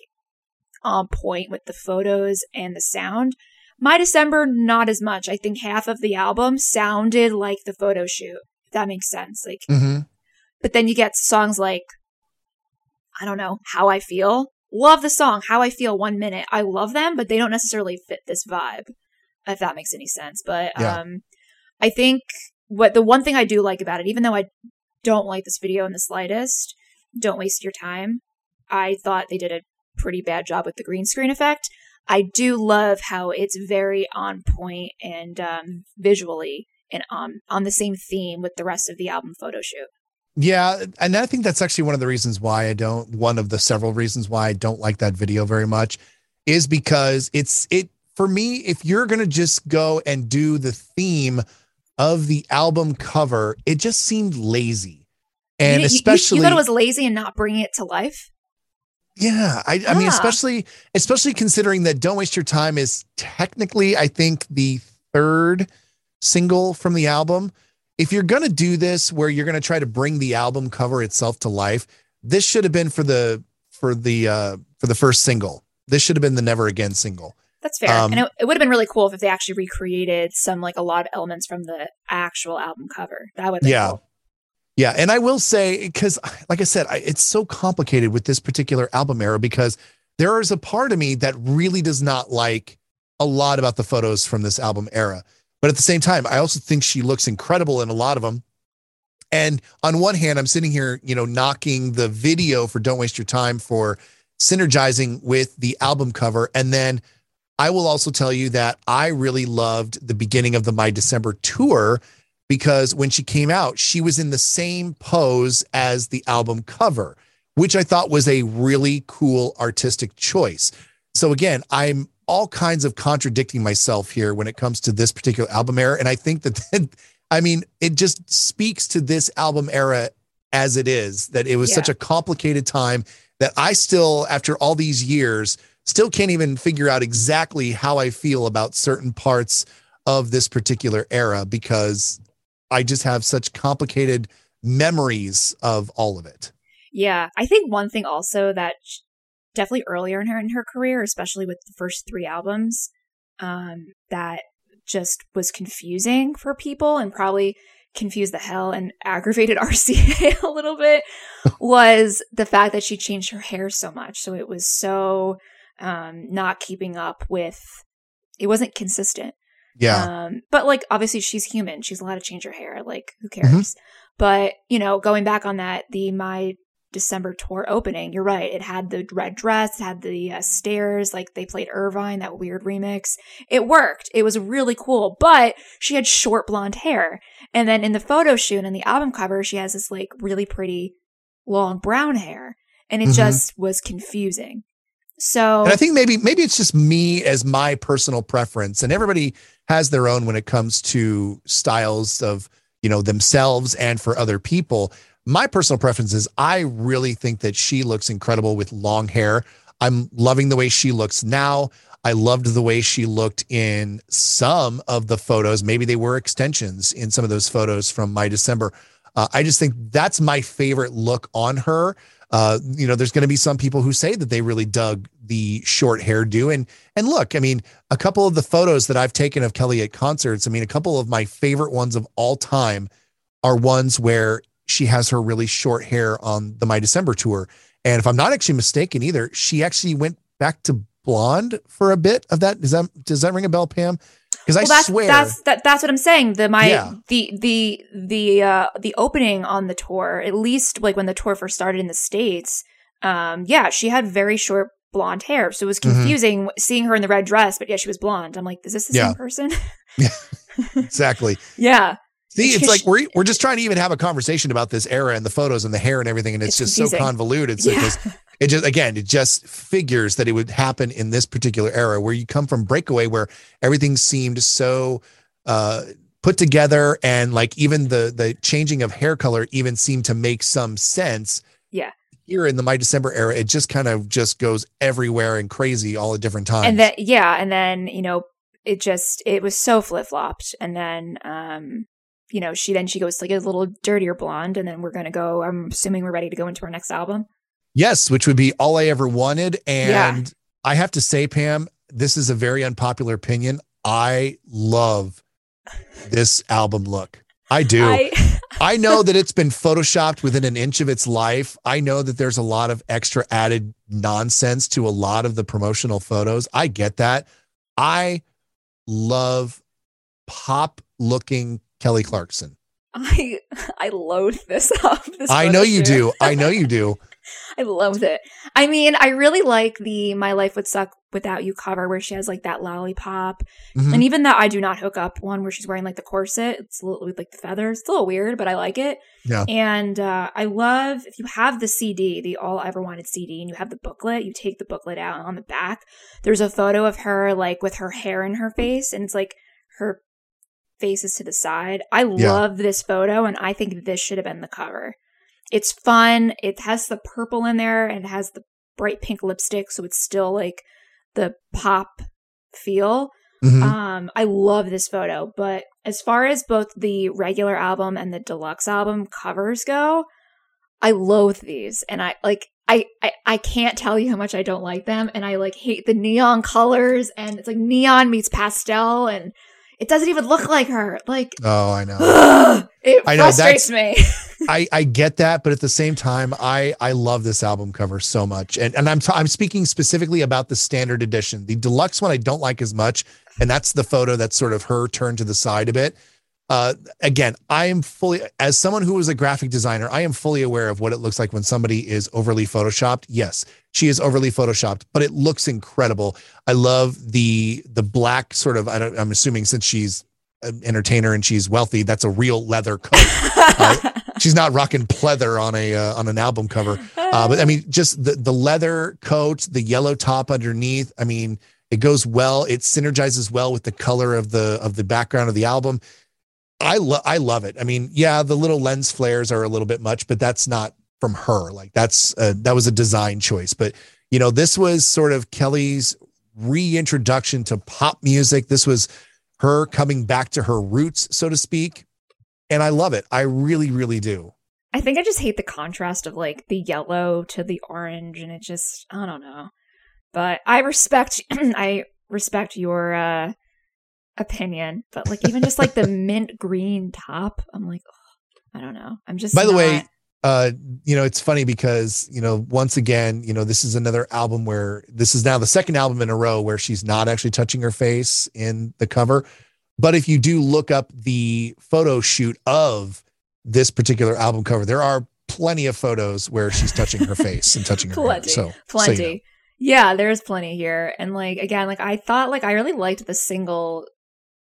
on point with the photos and the sound my December, not as much. I think half of the album sounded like the photo shoot. If that makes sense. Like, hmm but then you get songs like, I don't know, How I Feel. Love the song, How I Feel, one minute. I love them, but they don't necessarily fit this vibe, if that makes any sense. But Yeah. um, I think what the one thing I do like about it, even though I don't like this video in the slightest, don't waste your time. I thought they did a pretty bad job with the green screen effect. I do love how it's very on point and um, visually and um, on the same theme with the rest of the album photo shoot. Yeah, and I think that's actually one of the reasons why I don't. One of the several reasons why I don't like that video very much is because it's it for me. If you're gonna just go and do the theme of the album cover, it just seemed lazy, and you, you- especially you, thought it was lazy and not bringing it to life. Yeah, I, I mean, especially especially considering that "Don't Waste Your Time" is technically, I think, the third single from the album. If you're gonna do this, where you're gonna try to bring the album cover itself to life, this should have been for the for the uh for the first single. This should have been the "Never Again" single. That's fair. Um, and it, it would have been really cool if they actually recreated some, like a lot of elements from the actual album cover. That would Yeah. cool. Yeah, and I will say because, like I said, I, it's so complicated with this particular album era because there is a part of me that really does not like a lot about the photos from this album era. But at the same time, I also think she looks incredible in a lot of them. And on one hand, I'm sitting here, you know, knocking the video for "Don't Waste Your Time" for synergizing with the album cover, and then I will also tell you that I really loved the beginning of the My December tour because when she came out, she was in the same pose as the album cover, which I thought was a really cool artistic choice. So again, I'm all kinds of contradicting myself here when it comes to this particular album era. And I think that, I mean, it just speaks to this album era as it is, that it was Yeah. such a complicated time that I still, after all these years, still can't even figure out exactly how I feel about certain parts of this particular era because I just have such complicated memories of all of it. Yeah, I think one thing also that definitely earlier in her in her career, especially with the first three albums, um, that just was confusing for people and probably confused the hell and aggravated RCA a little bit was the fact that she changed her hair so much. So it was so um, not keeping up with. It wasn't consistent. Yeah. Um, but like obviously she's human. She's allowed to change her hair. Like who Mm-hmm. cares? But you know, going back on that, the my December tour opening, you're right. It had the red dress, it had the uh, stairs, like they played Irvine, that weird remix. It worked. It was really cool. But she had short blonde hair, and then in the photo shoot and the album cover, she has this like really pretty long brown hair, and it Mhm. just was confusing. So And I think maybe maybe it's just me as my personal preference, and everybody has their own when it comes to styles of you know themselves and for other people. My personal preference is I really think that she looks incredible with long hair. I'm loving the way she looks now. I loved the way she looked in some of the photos. Maybe they were extensions in some of those photos from my December. Uh, I just think that's my favorite look on her. Uh, you know, there's going to be some people who say that they really dug the short hairdo. And and look, I mean, a couple of the photos that I've taken of Kelly at concerts, I mean, a couple of my favorite ones of all time are ones where she has her really short hair on the My December tour. And if I'm not actually mistaken either, she actually went back to blonde for a bit of that. Does that does that ring a bell, Pam? Because I well, that's, swear that's that, that's what I'm saying. The my Yeah. the the the uh the opening on the tour, at least like when the tour first started in the states, um, yeah, she had very short blonde hair, so it was Mhm. confusing seeing her in the red dress. But yeah, she was blonde. I'm like, is this the Yeah. same person? yeah, exactly. yeah, See, it's like we're we're just trying to even have a conversation about this era and the photos and the hair and everything, and it's, It's just confusing. so convoluted. So Yeah. because it just again, it just figures that it would happen in this particular era where you come from breakaway, where everything seemed so uh, put together, and like even the the changing of hair color even seemed to make some sense. Yeah. Here in the My December era, it just kind of just goes everywhere and crazy all at different times. and then yeah, and then you know it just it was so flip flopped, and then um. You know, she then she goes to like a little dirtier blonde, and then we're gonna go. I'm assuming we're ready to go into our next album. Yes, which would be all I ever wanted. And Yeah. I have to say, Pam, this is a very unpopular opinion. I love this album look. I do. I, I, know that it's been photoshopped within an inch of its life. I know that there's a lot of extra added nonsense to a lot of the promotional photos. I get that. I love pop looking Kelly Clarkson. I I loathe this up. This I know you do. I know you do. I loathe it. I mean, I really like the "My Life Would Suck Without You" cover where she has like that lollipop, Mhm. and even that "I Do Not Hook Up" one where she's wearing like the corset. It's a little with like the feathers. It's a little weird, but I like it. Yeah. And uh, I love if you have the CD, the All I Ever Wanted CD, and you have the booklet. You take the booklet out, and on the back, there's a photo of her like with her hair in her face, and it's like her face is to the side. I Yeah. love this photo, and I think this should have been the cover. It's fun. It has the purple in there and it has the bright pink lipstick, so it's still like the pop feel. Mhm. Um, I love this photo, but as far as both the regular album and the deluxe album covers go, I loathe these, and I like. I, I I can't tell you how much I don't like them, and I like hate the neon colors, and it's like neon meets pastel, and it doesn't even look like her. Like, oh, I know. it I know, frustrates me. I, I get that, but at the same time, I I love this album cover so much, and and I'm t- I'm speaking specifically about the standard edition. The deluxe one I don't like as much, and that's the photo that's sort of her turned to the side a bit. Uh, again, I am fully as someone who was a graphic designer, I am fully aware of what it looks like when somebody is overly photoshopped. Yes, she is overly photoshopped, but it looks incredible. I love the the black sort of. I don't, I'm assuming since she's an entertainer and she's wealthy, that's a real leather coat. uh, she's not rocking pleather on a uh, on an album cover. Uh, but I mean, just the the leather coat, the yellow top underneath. I mean, it goes well. It synergizes well with the color of the of the background of the album. I love I love it. I mean, yeah, the little lens flares are a little bit much, but that's not from her. Like that's a, that was a design choice. But you know, this was sort of Kelly's reintroduction to pop music. This was her coming back to her roots, so to speak. And I love it. I really, really do. I think I just hate the contrast of like the yellow to the orange, and it just I don't know. But I respect I respect your uh opinion, but like even just like the mint green top, I'm like, I don't know. I'm just. By the not... way, uh, you know, it's funny because you know, once again, you know, this is another album where this is now the second album in a row where she's not actually touching her face in the cover. But if you do look up the photo shoot of this particular album cover, there are plenty of photos where she's touching her face and touching her plenty, So plenty. So you know. Yeah, there's plenty here. And like again, like I thought like I really liked the single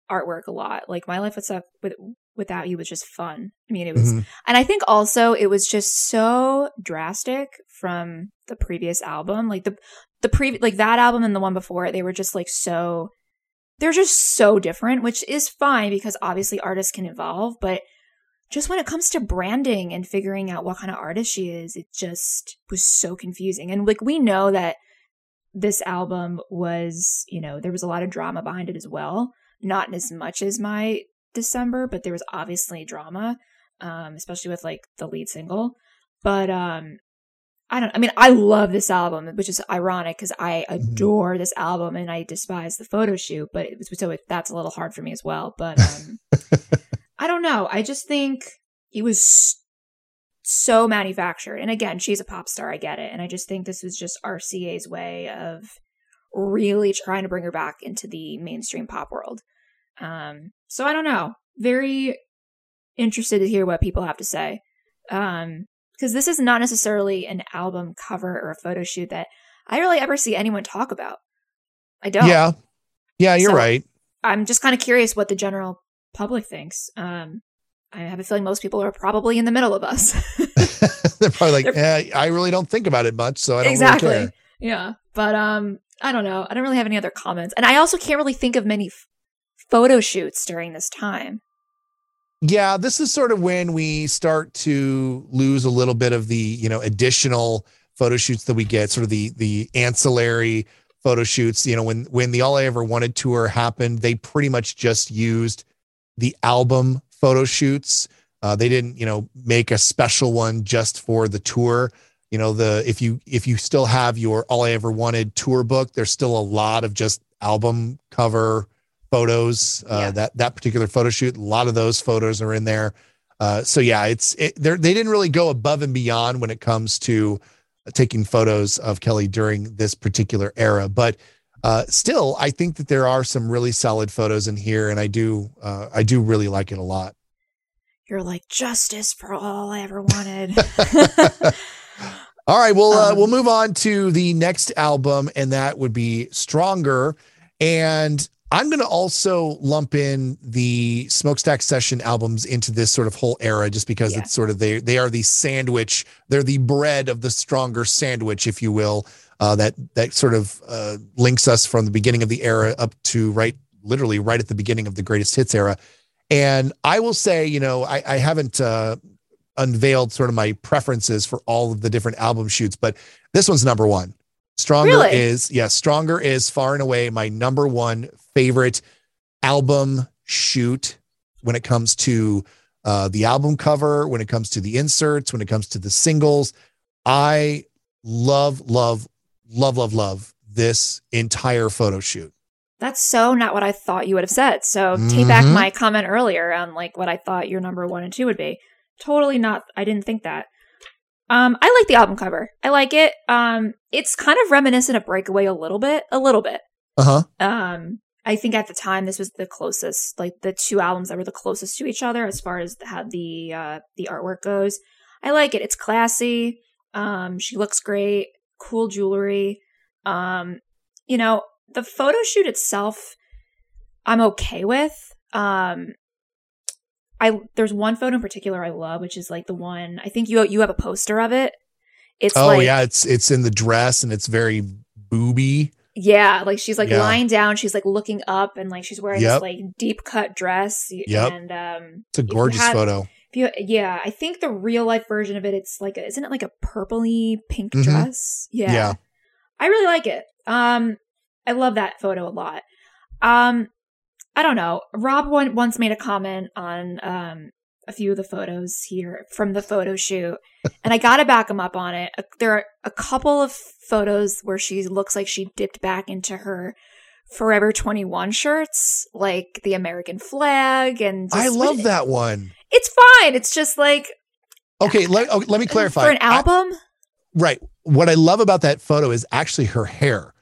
artwork a lot. Like my life without with, without you was just fun. I mean, it was, mm-hmm. and I think also it was just so drastic from the previous album. Like the the pre like that album and the one before it, they were just like so. They're just so different, which is fine because obviously artists can evolve, but just when it comes to branding and figuring out what kind of artist she is, it just was so confusing. And like we know that this album was, you know, there was a lot of drama behind it as well not as much as my December, but there was obviously drama, um, especially with like the lead single. But um, I don't. I mean, I love this album, which is ironic because I mm-hmm. adore this album and I despise the photo shoot. But it was so it, that's a little hard for me as well. But um, I don't know. I just think it was so manufactured. And again, she's a pop star. I get it. And I just think this was just RCA's way of really trying to bring her back into the mainstream pop world. Um, so I don't know. Very interested to hear what people have to say. Um, because this is not necessarily an album cover or a photo shoot that I really ever see anyone talk about. I don't. Yeah. Yeah, you're so right. I'm just kind of curious what the general public thinks. Um, I have a feeling most people are probably in the middle of us. They're probably like, They're, eh, I really don't think about it much, so I don't exactly. Really yeah, but um, I don't know. I don't really have any other comments, and I also can't really think of many f- photo shoots during this time. Yeah, this is sort of when we start to lose a little bit of the you know additional photo shoots that we get, sort of the the ancillary photo shoots. You know, when when the All I Ever Wanted tour happened, they pretty much just used the album photo shoots. Uh, they didn't, you know, make a special one just for the tour you know the if you if you still have your all i ever wanted tour book there's still a lot of just album cover photos uh, yeah. that that particular photo shoot a lot of those photos are in there uh, so yeah it's it, they didn't really go above and beyond when it comes to taking photos of kelly during this particular era but uh, still i think that there are some really solid photos in here and i do uh, i do really like it a lot you're like justice for all i ever wanted All right, well, uh, um, we'll move on to the next album, and that would be Stronger. And I'm going to also lump in the Smoakstack Session albums into this sort of whole era, just because yeah. it's sort of they they are the sandwich, they're the bread of the Stronger sandwich, if you will. Uh, that that sort of uh, links us from the beginning of the era up to right, literally right at the beginning of the greatest hits era. And I will say, you know, I, I haven't uh, unveiled sort of my preferences for all of the different album shoots, but this one's number one. Stronger really? is, yeah, Stronger is far and away my number one favorite album shoot when it comes to uh, the album cover, when it comes to the inserts, when it comes to the singles. I love, love, love, love, love this entire photo shoot. That's so not what I thought you would have said. So mm-hmm. take back mm-hmm. my comment earlier on like what I thought your number one and two would be totally not. I didn't think that. Um, I like the album cover. I like it. Um, it's kind of reminiscent of Breakaway a little bit, a little bit. Uh huh. Um, I think at the time this was the closest, like the two albums that were the closest to each other as far as how the uh, the artwork goes. I like it. It's classy. Um, she looks great. Cool jewelry. Um, you know, the photo shoot itself, I'm okay with. um I there's one photo in particular I love, which is like the one I think you you have a poster of it. It's oh like, yeah, it's it's in the dress and it's very booby. Yeah, like she's like Yeah. lying down, she's like looking up, and like she's wearing Yep. this like deep cut dress. Yep. and um, It's a gorgeous had- photo. you, yeah, I think the real life version of it, it's like, a, isn't it like a purpley pink Mhm. dress? Yeah. Yeah. I really like it. Um, I love that photo a lot. Um, I don't know. Rob one, once made a comment on um a few of the photos here from the photo shoot, and I got to back him up on it. Uh, There are a couple of photos where she looks like she dipped back into her Forever 21 shirts, like the American flag, and I love that one. It's fine. It's just like Okay, let, okay, let me clarify. for an I- album. right. What I love about that photo is actually her hair.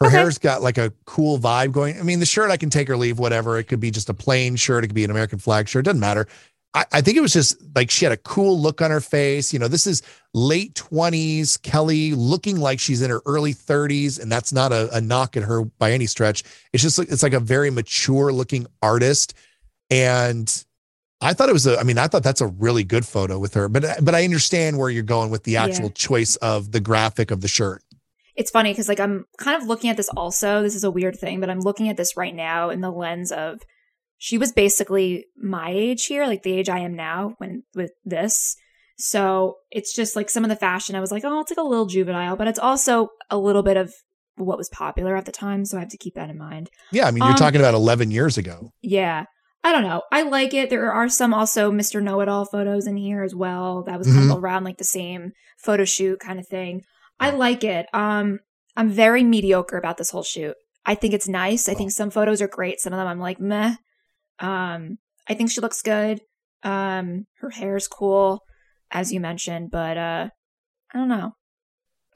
Her Okay. hair's got like a cool vibe going. I mean, the shirt I can take or leave, whatever. It could be just a plain shirt. It could be an American flag shirt. Doesn't matter. I, I think it was just like she had a cool look on her face. You know, this is late 20s, Kelly looking like she's in her early 30s. And that's not a, a knock at her by any stretch. It's just, it's like a very mature looking artist. And I thought it was a, I mean, I thought that's a really good photo with her, but, but I understand where you're going with the actual Yeah. choice of the graphic of the shirt. it's funny because like I'm kind of looking at this also. This is a weird thing, but I'm looking at this right now in the lens of she was basically my age here, like the age I am now when with this. So it's just like some of the fashion I was like, oh, it's like a little juvenile, but it's also a little bit of what was popular at the time. So I have to keep that in mind. Yeah. I mean, you're Um, talking about 11 years ago. Yeah. I don't know. I like it. There are some also Mr. Know It All photos in here as well. That was kind of around like the same photo shoot kind of thing. I like it. Um, I'm very mediocre about this whole shoot. I think it's nice. I think some photos are great. Some of them I'm like meh. Um, I think she looks good. Um, her hair is cool, as you mentioned, but uh, I don't know.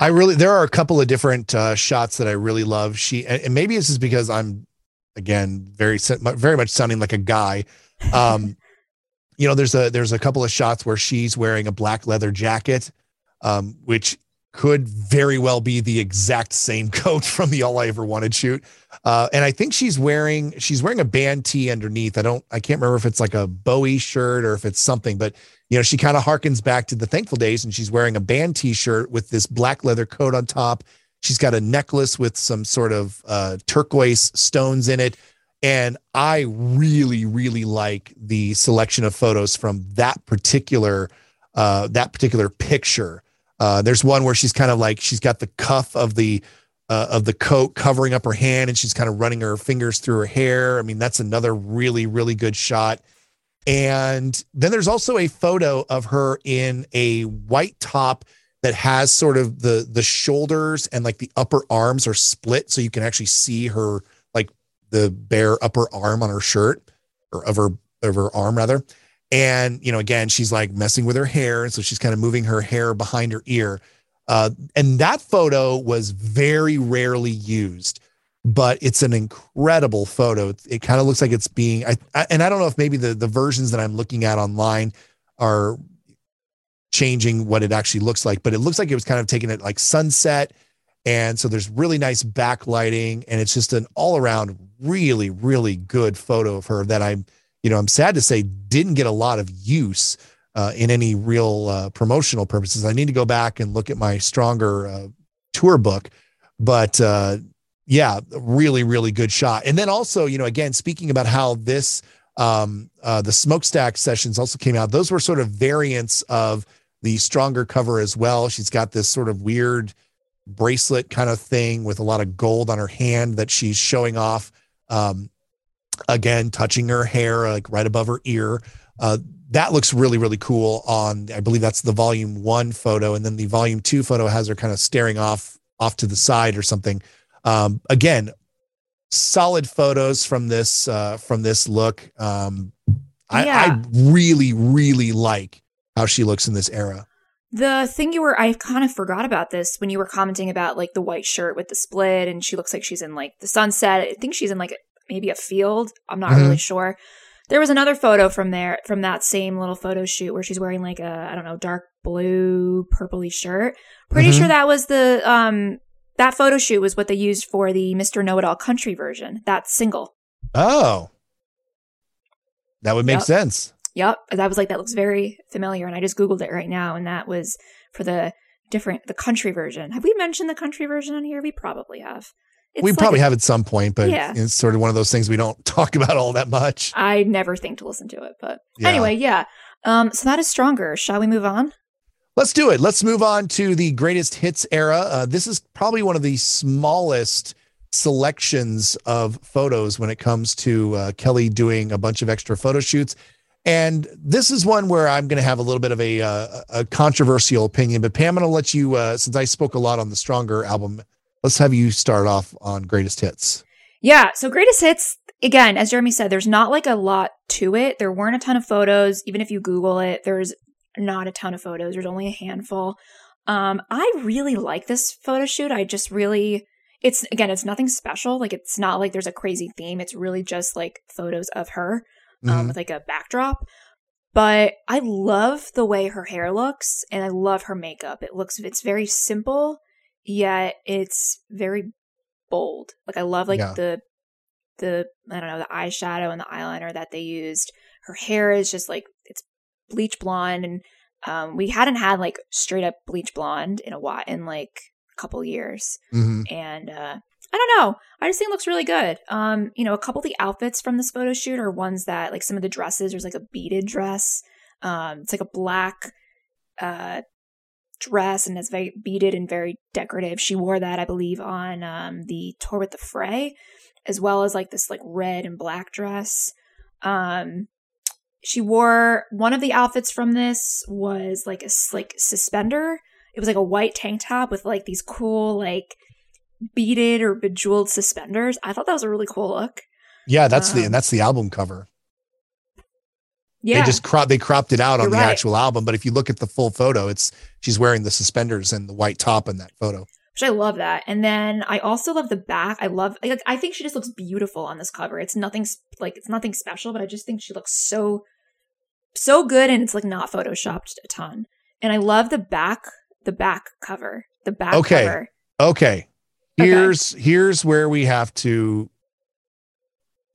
I really there are a couple of different uh, shots that I really love. She and maybe this is because I'm again very very much sounding like a guy. Um, you know, there's a there's a couple of shots where she's wearing a black leather jacket, um, which could very well be the exact same coat from the All I Ever Wanted shoot. Uh, and I think she's wearing she's wearing a band tee underneath. I don't I can't remember if it's like a Bowie shirt or if it's something, but you know, she kind of harkens back to the thankful days and she's wearing a band t-shirt with this black leather coat on top. She's got a necklace with some sort of uh, turquoise stones in it. And I really, really like the selection of photos from that particular uh, that particular picture. Uh, there's one where she's kind of like she's got the cuff of the uh, of the coat covering up her hand, and she's kind of running her fingers through her hair. I mean, that's another really, really good shot. And then there's also a photo of her in a white top that has sort of the the shoulders and like the upper arms are split so you can actually see her like the bare upper arm on her shirt or of her of her arm rather. And you know, again, she's like messing with her hair, so she's kind of moving her hair behind her ear. Uh, and that photo was very rarely used but it's an incredible photo. It, it kind of looks like it's being, I, I, and I don't know if maybe the the versions that I'm looking at online are changing what it actually looks like, but it looks like it was kind of taken at like sunset, and so there's really nice backlighting, and it's just an all around really really good photo of her that I'm, you know, I'm sad to say didn't get a lot of use. Uh, in any real uh, promotional purposes, I need to go back and look at my stronger uh, tour book, but uh, yeah, really, really good shot. And then also, you know, again, speaking about how this, um, uh, the smoakstack sessions also came out, those were sort of variants of the stronger cover as well. She's got this sort of weird bracelet kind of thing with a lot of gold on her hand that she's showing off. Um, again, touching her hair, like right above her ear. Uh, that looks really, really cool on, I believe that's the volume one photo. And then the volume two photo has her kind of staring off, off to the side or something um, again solid photos from this uh, from this look um, I, Yeah. I really really like how she looks in this era The thing you were, I kind of forgot about this when you were commenting about like the white shirt with the split, and she looks like she's in like the sunset. I think she's in like maybe a field. I'm not Mhm. really sure. There was another photo from there, from that same little photo shoot where she's wearing like a, I don't know, dark blue, purpley shirt. Pretty Mhm. sure that was the, um, that photo shoot was what they used for the Mr. Know It All country version, that single. oh That would make Yep. sense. Yep. I was like, that looks very familiar. And I just Googled it right now. And that was for the different, the country version. Have we mentioned the country version on here? We probably have. We like probably a- have at some point, but Yeah. it's sort of one of those things we don't talk about all that much. I never think to listen to it. But Yeah. anyway, yeah. Um, so that is stronger. Shall we move on? Let's do it. Let's move on to the greatest hits era. Uh, this is probably one of the smallest selections of photos when it comes to uh, Kelly doing a bunch of extra photo shoots. And this is one where I'm going to have a little bit of a, uh, a controversial opinion. But Pam, I'm going to let you, uh, since I spoke a lot on the Stronger album, let's have you start off on greatest hits. Yeah. So greatest hits, again, as Jeremy said, there's not like a lot to it. There weren't a ton of photos. Even if you Google it, there's not a ton of photos. There's only a handful. Um, I really like this photo shoot. I just really, it's again, it's nothing special. Like it's not like there's a crazy theme. It's really just like photos of her um, Mhm. with like a backdrop. But I love the way her hair looks and I love her makeup. It looks, it's very simple, yet it's very bold. Like I love like Yeah. the, the, I don't know, the eyeshadow and the eyeliner that they used. Her hair is just like, it's bleach blonde and um, we hadn't had like straight up bleach blonde in a while, in like a couple years Mhm. and uh I don't know. I just think it looks really good. Um, you know, a couple of the outfits from this photo shoot are ones that like some of the dresses, there's like a beaded dress. Um, it's like a black uh dress and it's very beaded and very decorative. She wore that, I believe, on um the tour with the fray, as well as like this like red and black dress. Um she wore one of the outfits from this was like a like suspender. It was like a white tank top with like these cool like beaded or bejeweled suspenders. I thought that was a really cool look. Yeah, that's the Um, and that's the album cover. Yeah. They just crop they cropped it out on You're the right. actual album, but if you look at the full photo, it's she's wearing the suspenders and the white top in that photo. which I love that. And then I also love the back. I love like I think she just looks beautiful on this cover. It's nothing like it's nothing special, but I just think she looks so so good and it's like not photoshopped a ton. And I love the back the back cover. The back Okay. cover. Okay. Okay. Here's here's where we have to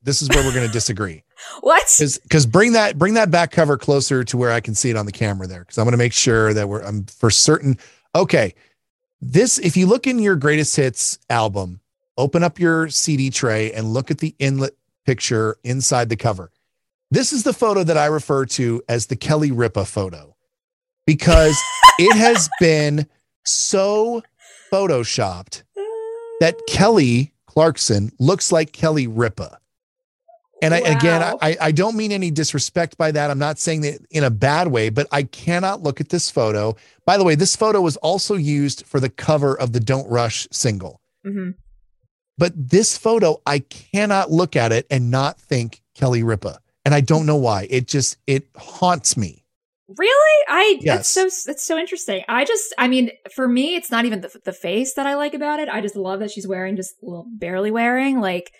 this is where we're going to disagree. What? Cuz bring that bring that back cover closer to where I can see it on the camera there cuz I'm going to make sure that we're I'm for certain okay. This if you look in your greatest hits album, open up your CD tray and look at the inlet picture inside the cover. This is the photo that I refer to as the Kelly Ripa photo because it has been so photoshopped that Kelly Clarkson looks like Kelly Ripa. And I, again, I, I don't mean any disrespect by that. I'm not saying that in a bad way, but I cannot look at this photo. By the way, this photo was also used for the cover of the Don't Rush single. Mhm. But this photo, I cannot look at it and not think Kelly Ripa. And I don't know why. It just, it haunts me. Really? I Yes. that's so that's so interesting. I just I mean, for me it's not even the the face that I like about it. I just love that she's wearing just well barely wearing like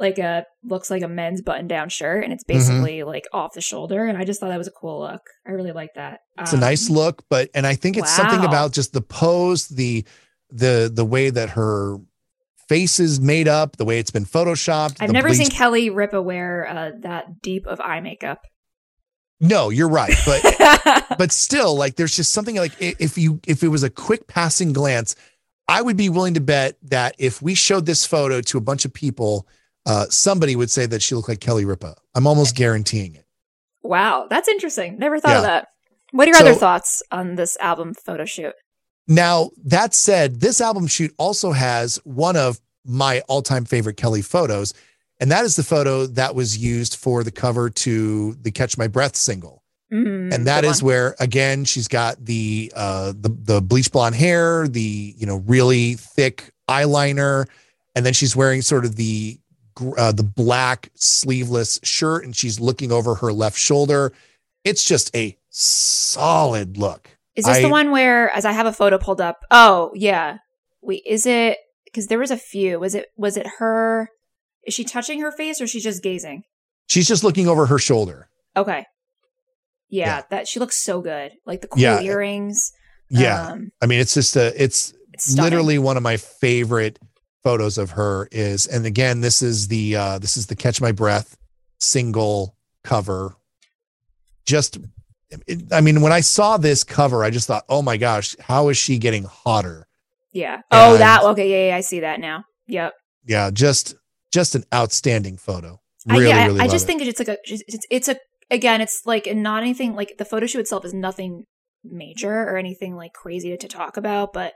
like a looks like a men's button down shirt and it's Mm-hmm. basically like off the shoulder and I just thought that was a cool look. I really like that. It's a nice Um, look, but and I think it's something about just the pose, the the the way that her face is made up, the way it's been photoshopped. I've never seen Kelly Ripa wear uh, that deep of eye makeup. No, you're right, but but still, like there's just something like if you if it was a quick passing glance, I would be willing to bet that if we showed this photo to a bunch of people, uh, somebody would say that she looked like Kelly Ripa. I'm almost guaranteeing it. wow, that's interesting. Never thought of that. What are your So- other thoughts on this album photo shoot? Now, that said, this album shoot also has one of my all time favorite Kelly photos, and that is the photo that was used for the cover to the Catch My Breath single. Mm, and that is one. where again she's got the uh the the bleach blonde hair the you know really thick eyeliner and then she's wearing sort of the uh, the black sleeveless shirt and she's looking over her left shoulder it's just a solid look Is this I- the one where, as I have a photo pulled up? Oh, yeah. Wait, is it? Because there was a few. Was it? Was it her? Is she touching her face or is she just gazing? she's just looking over her shoulder Okay. Yeah, Yeah. that she looks so good. Like the cool Yeah. earrings. yeah um, i mean it's just a it's it's literally one of my favorite photos of her is and again this is the uh this is the catch my breath single cover just I mean, when I saw this cover, I just thought, oh my gosh, how is she getting hotter? Yeah. Oh, and, that. Okay. Yeah, yeah. I see that now. Yep. Yeah. Just, just an outstanding photo. Really, I, yeah, really I, I just it. think it's like a, it's, it's a, again, it's like not anything like the photo shoot itself is nothing major or anything like crazy to talk about, but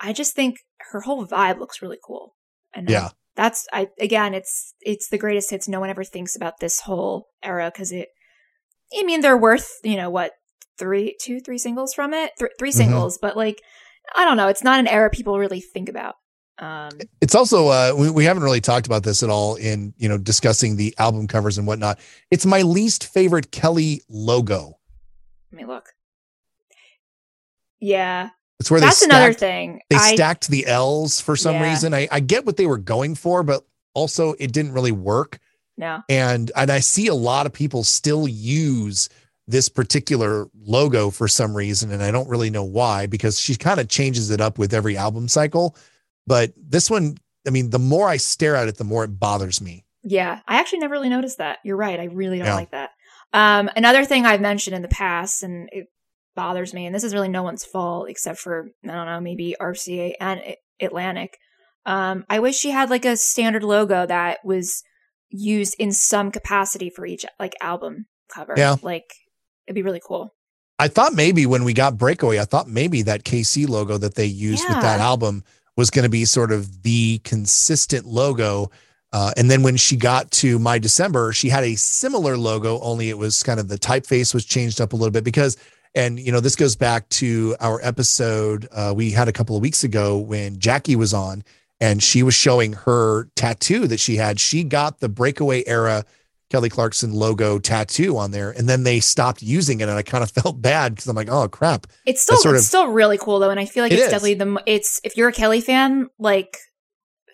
I just think her whole vibe looks really cool. And yeah, that's I again, it's it's the greatest hits. No one ever thinks about this whole era because it I mean, they're worth, you know, what, three, two, three singles from it? Th- 3 mm-hmm. singles, but like, I don't know. It's not an era people really think about. Um, it's also uh, we, we haven't really talked about this at all in you know discussing the album covers and whatnot. It's my least favorite Kelly logo. Let me look. Yeah, it's where that's stacked, another thing. They I, stacked the L's for some yeah. reason. I, I get what they were going for, but also it didn't really work. No. And and I see a lot of people still use this particular logo for some reason and I don't really know why because she kind of changes it up with every album cycle. But this one, I mean, the more I stare at it, the more it bothers me. Yeah, I actually never really noticed that. You're right. I really don't yeah. like that. Um, another thing I've mentioned in the past, and it bothers me, and this is really no one's fault except for I don't know, maybe RCA and Atlantic. Um, I wish she had like a standard logo that was used in some capacity for each like album cover. Yeah. Like it'd be really cool. I thought maybe when we got Breakaway, I thought maybe that KC logo that they used yeah. with that album was going to be sort of the consistent logo. Uh, and then when she got to My December, she had a similar logo, only it was kind of the typeface was changed up a little bit because, and you know, this goes back to our episode uh, we had a couple of weeks ago when Jackie was on and she was showing her tattoo that she had. She got the breakaway era Kelly Clarkson logo tattoo on there, and then they stopped using it, and I kind of felt bad because I'm like, oh crap. It's still sort it's of, still really cool though, and I feel like it it's is. definitely the it's if you're a Kelly fan, like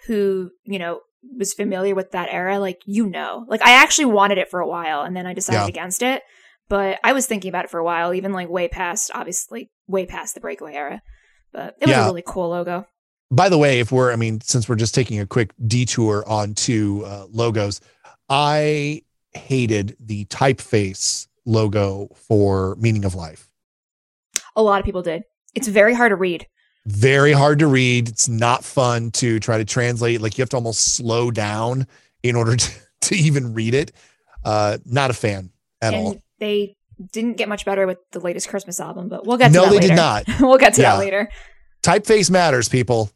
who you know was familiar with that era, like you know, like I actually wanted it for a while, and then I decided yeah. against it. But I was thinking about it for a while, even like way past, obviously, way past the breakaway era. But it was yeah. a really cool logo by the way, if we're, I mean, since we're just taking a quick detour onto uh, logos, I hated the typeface logo for Meaning of Life. A lot of people did. It's very hard to read. Very hard to read. It's not fun to try to translate. Like you have to almost slow down in order to, to even read it. Uh, not a fan at and all. They didn't get much better with the latest Christmas album, but we'll get to no, that later. they did not. we'll get to yeah. that later. Typeface matters, people.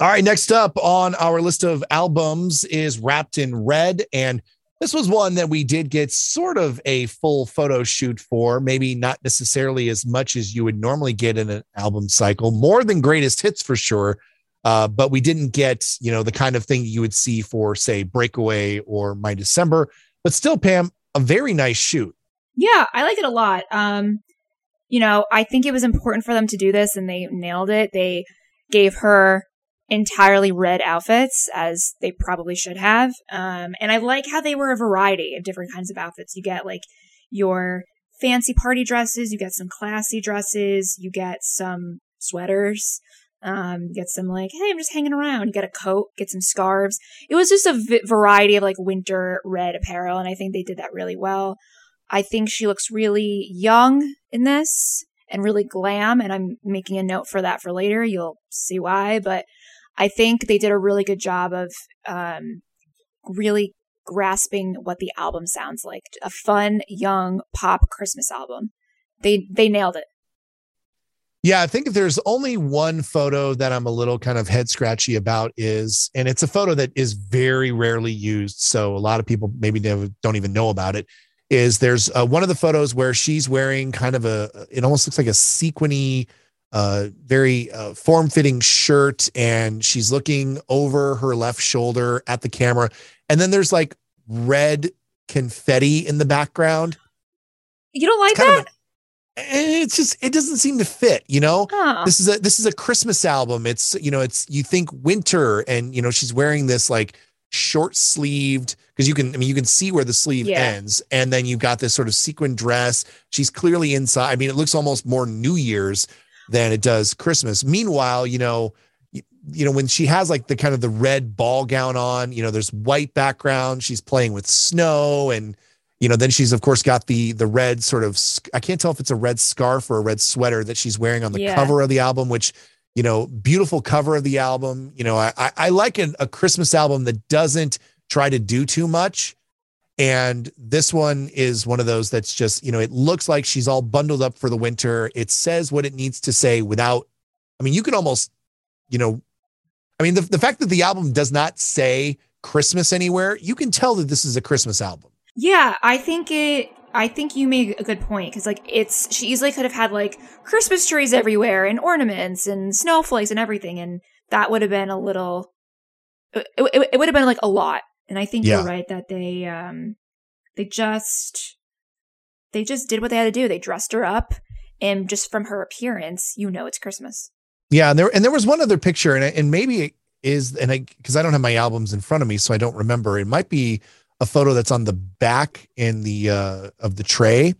All right, next up on our list of albums is Wrapped in Red. And this was one that we did get sort of a full photo shoot for, maybe not necessarily as much as you would normally get in an album cycle, more than greatest hits for sure. Uh, but we didn't get, you know, the kind of thing you would see for, say, Breakaway or My December. But still, Pam, a very nice shoot. Yeah, I like it a lot. Um, you know, I think it was important for them to do this and they nailed it. They gave her entirely red outfits as they probably should have. Um, and I like how they were a variety of different kinds of outfits. You get like your fancy party dresses, you get some classy dresses, you get some sweaters, um, get some like, hey, I'm just hanging around. You get a coat, get some scarves. It was just a v- variety of like winter red apparel, and I think they did that really well. I think she looks really young in this and really glam, and I'm making a note for that for later. You'll see why, but I think they did a really good job of um, really grasping what the album sounds like a fun, young pop Christmas album. They they nailed it. Yeah, I think there's only one photo that I'm a little kind of head scratchy about is, and it's a photo that is very rarely used. So a lot of people maybe don't even know about it. Is there's uh, one of the photos where she's wearing kind of a, it almost looks like a sequiny uh, very uh, form fitting shirt and she's looking over her left shoulder at the camera. And then there's like red confetti in the background. You don't like that? it's just it doesn't seem to fit you know huh. this is a this is a christmas album it's you know it's you think winter and you know she's wearing this like short sleeved because you can I mean you can see where the sleeve yeah. ends and then you've got this sort of sequin dress she's clearly inside I mean it looks almost more New Year's than it does Christmas. Meanwhile, you know, you, you know, when she has like the kind of the red ball gown on, you know, there's white background, she's playing with snow and you know, then she's of course got the the red sort of I can't tell if it's a red scarf or a red sweater that she's wearing on the Yeah. cover of the album, which you know, beautiful cover of the album. You know, I I, like an, a Christmas album that doesn't try to do too much. And this one is one of those that's just, you know, it looks like she's all bundled up for the winter. It says what it needs to say without, I mean, you can almost, you know, I mean, the, the fact that the album does not say Christmas anywhere, you can tell that this is a Christmas album. Yeah, I think it. I think you made a good point because, like, it's she easily could have had like Christmas trees everywhere and ornaments and snowflakes and everything, and that would have been a little. It, it, it would have been like a lot, and I think Yeah. you're right that they um they just they just did what they had to do. They dressed her up, and just from her appearance, you know it's Christmas. Yeah, and there and there was one other picture, and and maybe it is, and I because I don't have my albums in front of me, so I don't remember. It might be a photo that's on the back in the uh, of the tray,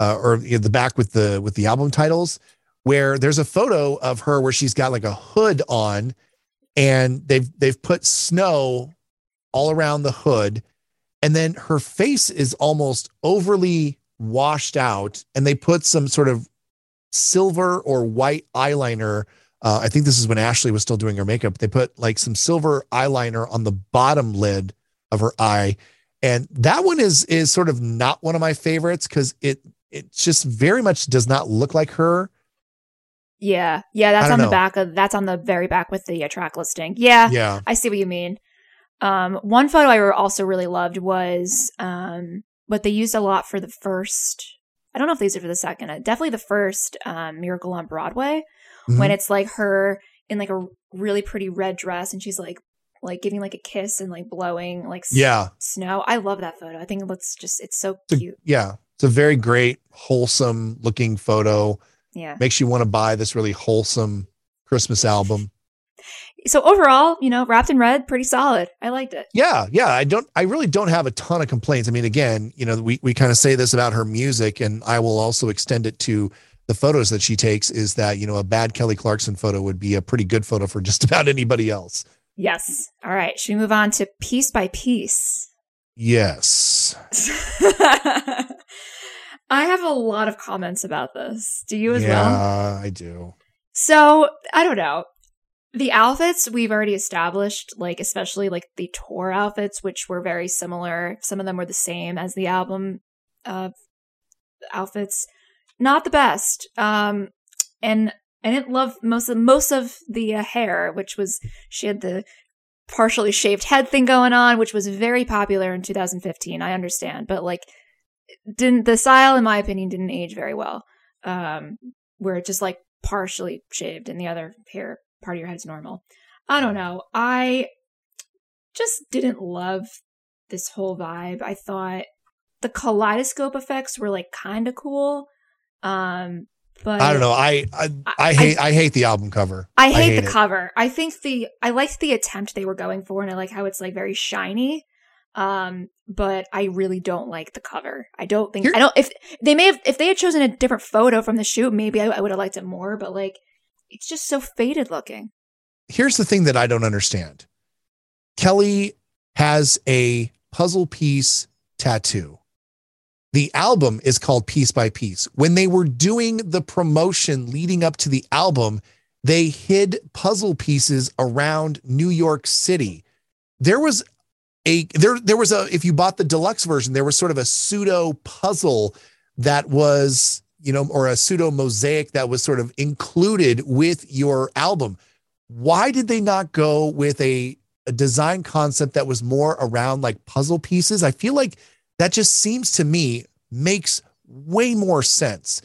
uh, or the back with the with the album titles, where there's a photo of her where she's got like a hood on, and they've they've put snow all around the hood, and then her face is almost overly washed out, and they put some sort of silver or white eyeliner. Uh, I think this is when Ashley was still doing her makeup. They put like some silver eyeliner on the bottom lid of her eye, and that one is is sort of not one of my favorites because it it just very much does not look like her. Yeah, yeah, that's on the back of that's on the very back with the uh, track listing. Yeah, Yeah, I see what you mean. Um, one photo I also really loved was um, what they used a lot for the first. I don't know if they used it for the second. Uh, definitely the first um, Miracle on Broadway when Mhm. it's like her in like a really pretty red dress and she's like like giving like a kiss and like blowing like yeah, snow. I love that photo. I think it looks just it's so It's a- cute. yeah. It's a very great, wholesome looking photo. Yeah. Makes you want to buy this really wholesome Christmas album. So overall, you know, wrapped in red, pretty solid. I liked it. Yeah, yeah. I don't I really don't have a ton of complaints. I mean, again, you know, we we kind of say this about her music, and I will also extend it to the photos that she takes, is that, you know, a bad Kelly Clarkson photo would be a pretty good photo for just about anybody else. Yes. All right. Should we move on to piece by piece? Yes. I have a lot of comments about this. Do you as yeah, well? Yeah, I do. So, I don't know. The outfits we've already established, like especially like the tour outfits, which were very similar. Some of them were the same as the album uh, outfits. Not the best. Um, and I didn't love most of most of the uh, hair, which was she had the partially shaved head thing going on, which was very popular in 2015. I understand, but like, didn't the style, in my opinion, didn't age very well. Um, where it's just like partially shaved and the other hair part of your head is normal. I don't know. I just didn't love this whole vibe. I thought the kaleidoscope effects were like kind of cool. Um, but I don't know. I I, I hate I, hate the album cover. I hate, hate the it. cover. I think the I liked the attempt they were going for, and I like how it's like very shiny. Um, but I really don't like the cover. I don't think Here- I don't. If they may have, if they had chosen a different photo from the shoot, maybe I, I would have liked it more. But like, it's just so faded looking. Here's the thing that I don't understand. Kelly has a puzzle piece tattoo. The album is called Piece by Piece. When they were doing the promotion leading up to the album, they hid puzzle pieces around New York City. There was a there there was a if you bought the deluxe version, there was sort of a pseudo puzzle that was, you know, or a pseudo mosaic that was sort of included with your album. Why did they not go with a, a design concept that was more around like puzzle pieces? I feel like that just seems to me makes way more sense.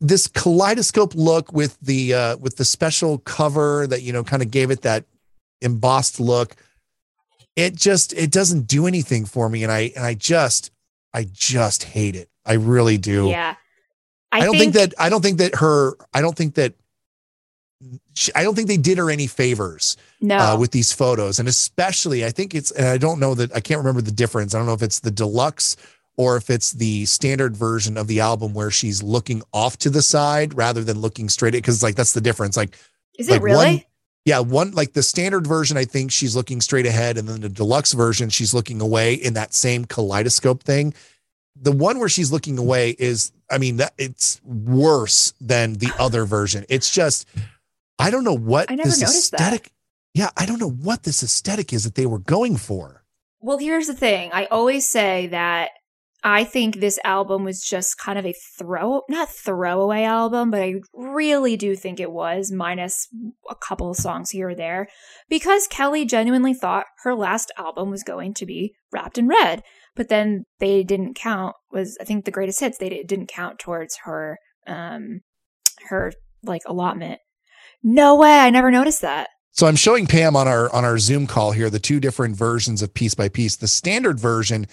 This kaleidoscope look with the uh, with the special cover that you know kind of gave it that embossed look. It just it doesn't do anything for me, and I and I just I just hate it. I really do. Yeah, I, don't think, that I don't think that her I don't think that she, I don't think they did her any favors no. uh, with these photos, and especially I think it's and I don't know that I can't remember the difference. I don't know if it's the deluxe or if it's the standard version of the album where she's looking off to the side rather than looking straight at because like that's the difference. Like Is like it really? one- yeah, one like the standard version, I think she's looking straight ahead, and then the deluxe version, she's looking away in that same kaleidoscope thing. the one where she's looking away is, I mean, that it's worse than the other version. It's just, I don't know what I never this noticed that. aesthetic. Yeah, I don't know what this aesthetic is that they were going for. Well, here's the thing. I always say that I think this album was just kind of a throw, not throwaway album, but I really do think it was, minus a couple of songs here or there, because Kelly genuinely thought her last album was going to be Wrapped in Red. But then they didn't count, was, I think, the greatest hits. They didn't count towards her, um, her, like, allotment. No way. I never noticed that. So I'm showing Pam on our on our Zoom call here the two different versions of piece by piece. The standard version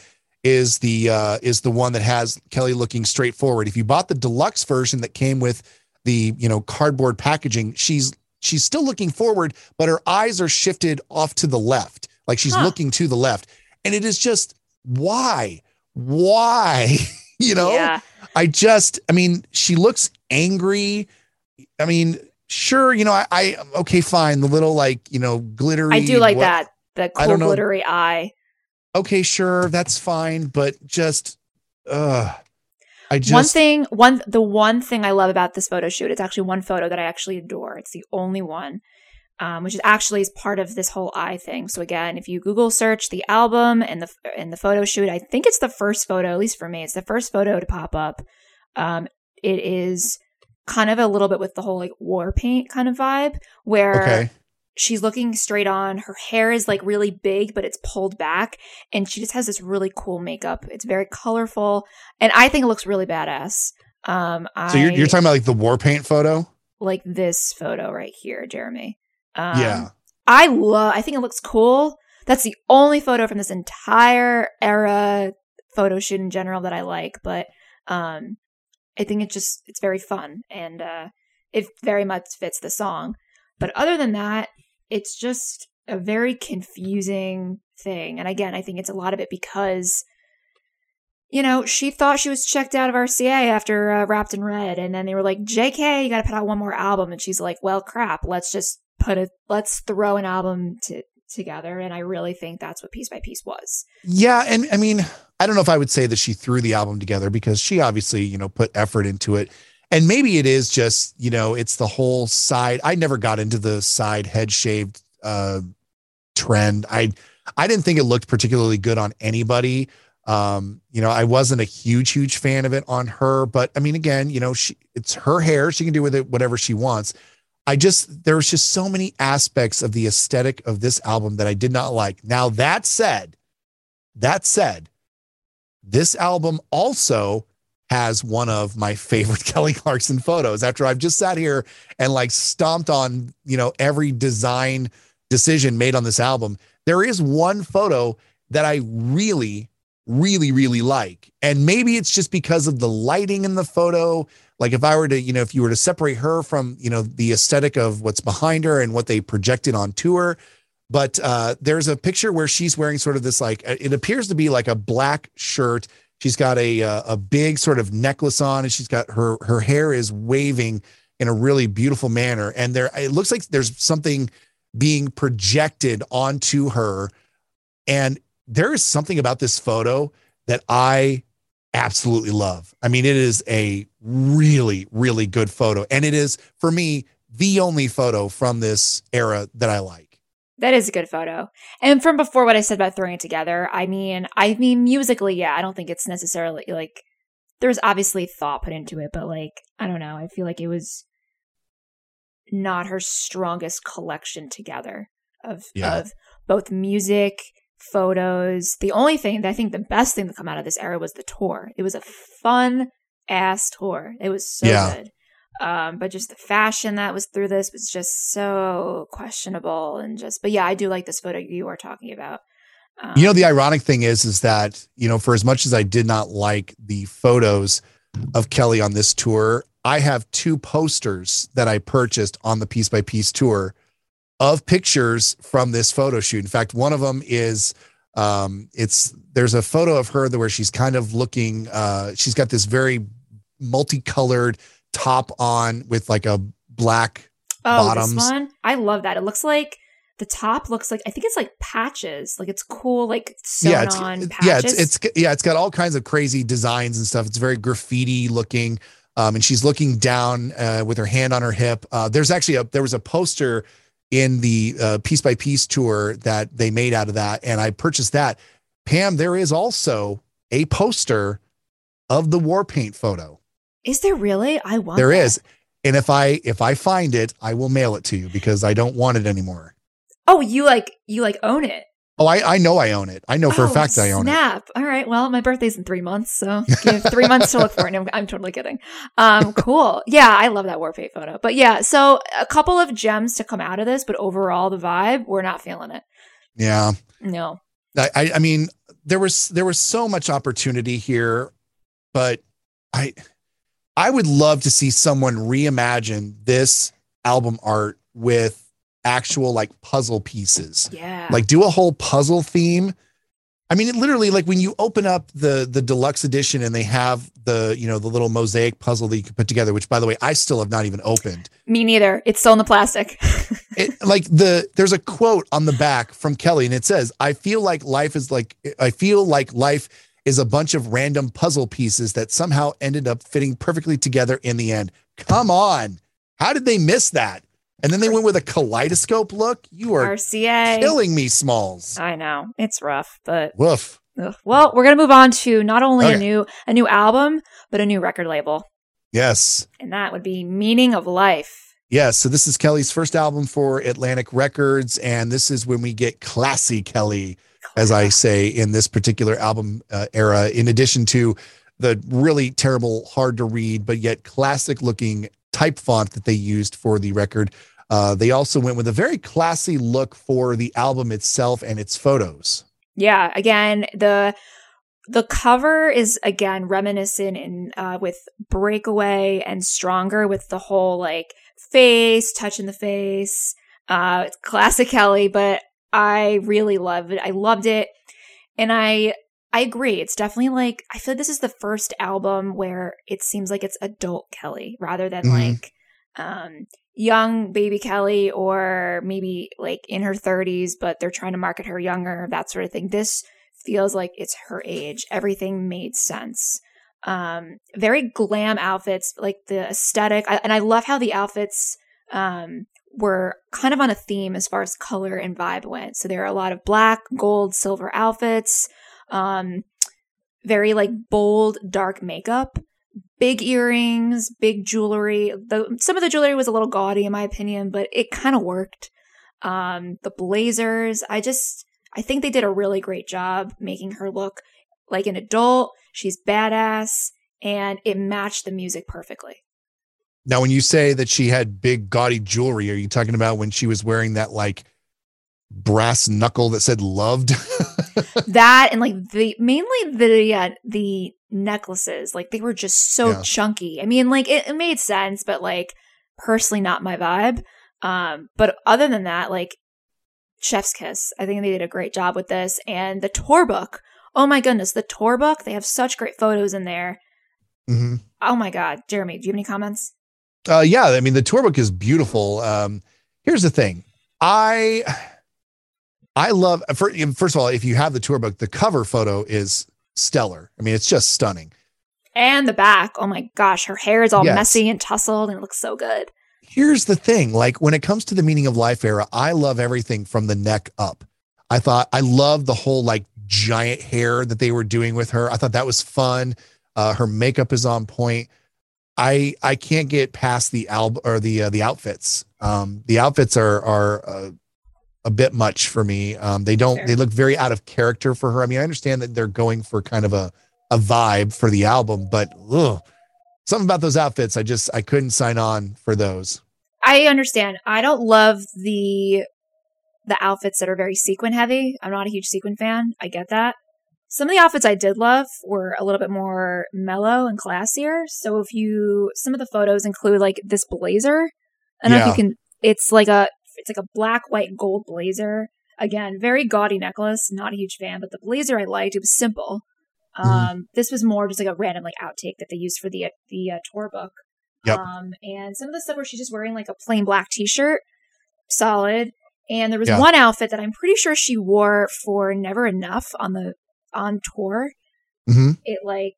is the uh, is the one that has Kelly looking straight forward. If you bought the deluxe version that came with the you know cardboard packaging, she's she's still looking forward, but her eyes are shifted off to the left, like she's Huh. looking to the left, and it is just why why you know Yeah. I just, I mean, she looks angry. I mean, sure, you know, I, I okay, fine. The little like, you know, glittery. I do like what- that. The cool glittery eye. Okay, sure, that's fine, but just, uh, I just one thing, one the one thing I love about this photo shoot, it's actually one photo that I actually adore. It's the only one, um, which is actually is part of this whole eye thing. So again, if you Google search the album and the and the photo shoot, I think it's the first photo, at least for me, it's the first photo to pop up. Um, it is kind of a little bit with the whole like war paint kind of vibe, where okay. she's looking straight on. Her hair is like really big, but it's pulled back. And she just has this really cool makeup. It's very colorful. And I think it looks really badass. Um, So you're you're talking about like the war paint photo? like this photo right here, Jeremy. Um, yeah. I love, I think it looks cool. That's the only photo from this entire era photo shoot in general that I like. But, um, I think it just, it's very fun and, uh, it very much fits the song. But other than that, it's just a very confusing thing. And again, I think it's a lot of it because, you know, she thought she was checked out of RCA after uh, Wrapped in Red. And then they were like, JK, you got to put out one more album. And she's like, well, crap, let's just put a, let's throw an album to, together. And I really think that's what Piece by Piece was. Yeah, and I mean, I don't know if I would say that she threw the album together because she obviously, you know, put effort into it. And maybe it is just, you know, it's the whole side. I never got into the side head shaved uh trend. I I didn't think it looked particularly good on anybody. Um, you know, I wasn't a huge, huge fan of it on her, but I mean, again, you know, she it's her hair. She can do with it whatever she wants. I just there was just so many aspects of the aesthetic of this album that I did not like. Now that said, that said, this album also has one of my favorite Kelly Clarkson photos. After I've just sat here and like stomped on, you know, every design decision made on this album, there is one photo that I really, really, really like. And maybe it's just because of the lighting in the photo. Like if I were to, you know, if you were to separate her from, you know, the aesthetic of what's behind her and what they projected on tour, but uh, there's a picture where she's wearing sort of this like it appears to be like a black shirt. She's got a uh, a big sort of necklace on, and she's got her her hair is waving in a really beautiful manner. And there, it looks like there's something being projected onto her, and there is something about this photo that I absolutely love. I mean, it is a really really good photo, and it is for me the only photo from this era that I like. That is a good photo. And from before what I said about throwing it together, I mean, I mean musically, yeah, I don't think it's necessarily like there's obviously thought put into it, but like I don't know, I feel like it was not her strongest collection together of Yeah. of both music, photos. The only thing that I think the best thing to come out of this era was the tour. It was a fun ass tour. It was so Yeah. good. Um, but just the fashion that was through this was just so questionable and just but yeah, I do like this photo you are talking about. Um, You know, the ironic thing is, is that, you know, for as much as I did not like the photos of Kelly on this tour, I have two posters that I purchased on the piece by piece tour of pictures from this photo shoot. In fact, one of them is um it's there's a photo of her where she's kind of looking uh she's got this very multicolored top on with like a black oh, bottoms. this one. I love that. It looks like the top looks like I think it's like patches, like it's cool, like sewn yeah, it's, on yeah, it's it's yeah, it's got all kinds of crazy designs and stuff. It's very graffiti looking. Um, and she's looking down uh, with her hand on her hip. Uh, there's actually a there was a poster in the uh, piece by piece tour that they made out of that, and I purchased that. Pam, there is also a poster of the war paint photo. Is there really? I want. There that. is, and if I if I find it, I will mail it to you because I don't want it anymore. Oh, you like you like own it. Oh, I I know I own it. I know for oh, a fact I own it. Snap. All right. Well, my birthday's in three months, so give three months to look for it. No, I'm totally kidding. Um, cool. Yeah, I love that war paint photo. But yeah, so a couple of gems to come out of this, but overall the vibe, we're not feeling it. Yeah. No. I, I I mean, there was there was so much opportunity here, but I I would love to see someone reimagine this album art with actual like puzzle pieces. Yeah. Like do a whole puzzle theme. I mean, it literally like when you open up the the deluxe edition and they have the you know the little mosaic puzzle that you can put together. Which, by the way, I still have not even opened. Me neither. It's still in the plastic. It, like the there's a quote on the back from Kelly, and it says, "I feel like life is like I feel like life is a bunch of random puzzle pieces that somehow ended up fitting perfectly together in the end." Come on, how did they miss that? And then they went with a kaleidoscope look. You are RCA. killing me, Smalls. I know it's rough, but Woof. ugh. well, we're gonna move on to not only a new a new album, but a new record label, Yes. and that would be Meaning of Life. Yes. So this is Kelly's first album for Atlantic Records, and this is when we get classy Kelly, as I say in this particular album uh, era. In addition to the really terrible, hard to read but yet classic looking type font that they used for the record, uh, they also went with a very classy look for the album itself and its photos. Yeah, again, the the cover is again reminiscent in uh, with Breakaway and Stronger with the whole like face touching the face. Uh, it's classic Kelly, but I really love it. I loved it, and I I agree. It's definitely like I feel like this is the first album where it seems like it's adult Kelly rather than Mhm. like um young baby Kelly or maybe like in her 30s, but they're trying to market her younger, that sort of thing. This feels like it's her age. Everything made sense. Um, very glam outfits, like the aesthetic. I, and I love how the outfits um, were kind of on a theme as far as color and vibe went. So there are a lot of black, gold, silver outfits. Um, very like bold, dark makeup big earrings, big jewelry. The some of the jewelry was a little gaudy in my opinion, but it kind of worked. Um, the blazers, I just I think they did a really great job making her look like an adult. She's badass and it matched the music perfectly. Now, when you say that she had big gaudy jewelry, are you talking about when she was wearing that like brass knuckle that said loved? that and like the mainly the uh, the necklaces, like they were just so Yeah. chunky. I mean, like it, it made sense, but like personally not my vibe. Um, but other than that, like Chef's Kiss, I think they did a great job with this. And the tour book, oh my goodness, the tour book, they have such great photos in there. hmm Oh my god, Jeremy, do you have any comments? Uh, yeah, I mean the tour book is beautiful. Um, here's the thing, I I love fir- first of all, if you have the tour book, the cover photo is stellar. I mean, it's just stunning. And the back, oh my gosh, her hair is all Yes. messy and tousled and it looks so good. Here's the thing, like when it comes to the meaning of life era, I love everything from the neck up. I thought I love the whole like giant hair that they were doing with her. I thought that was fun. Uh, her makeup is on point. I I can't get past the album or the uh, the outfits. Um, the outfits are are uh, a bit much for me. Um, they don't Sure. they look very out of character for her. I mean, I understand that they're going for kind of a a vibe for the album, but ugh, something about those outfits, I just I couldn't sign on for those. I understand. I don't love the the outfits that are very sequin heavy. I'm not a huge sequin fan. I get that. Some of the outfits I did love were a little bit more mellow and classier. So if you some of the photos include like this blazer. I don't know if you can it's like a it's like a black, white, gold blazer. Again, very gaudy necklace. Not a huge fan, but the blazer I liked. It was simple. Mhm. Um, this was more just like a random like outtake that they used for the the uh, tour book. Yep. Um, and some of the stuff where she's just wearing like a plain black t-shirt, solid. And there was Yeah. one outfit that I'm pretty sure she wore for Never Enough on the on tour. hmm It like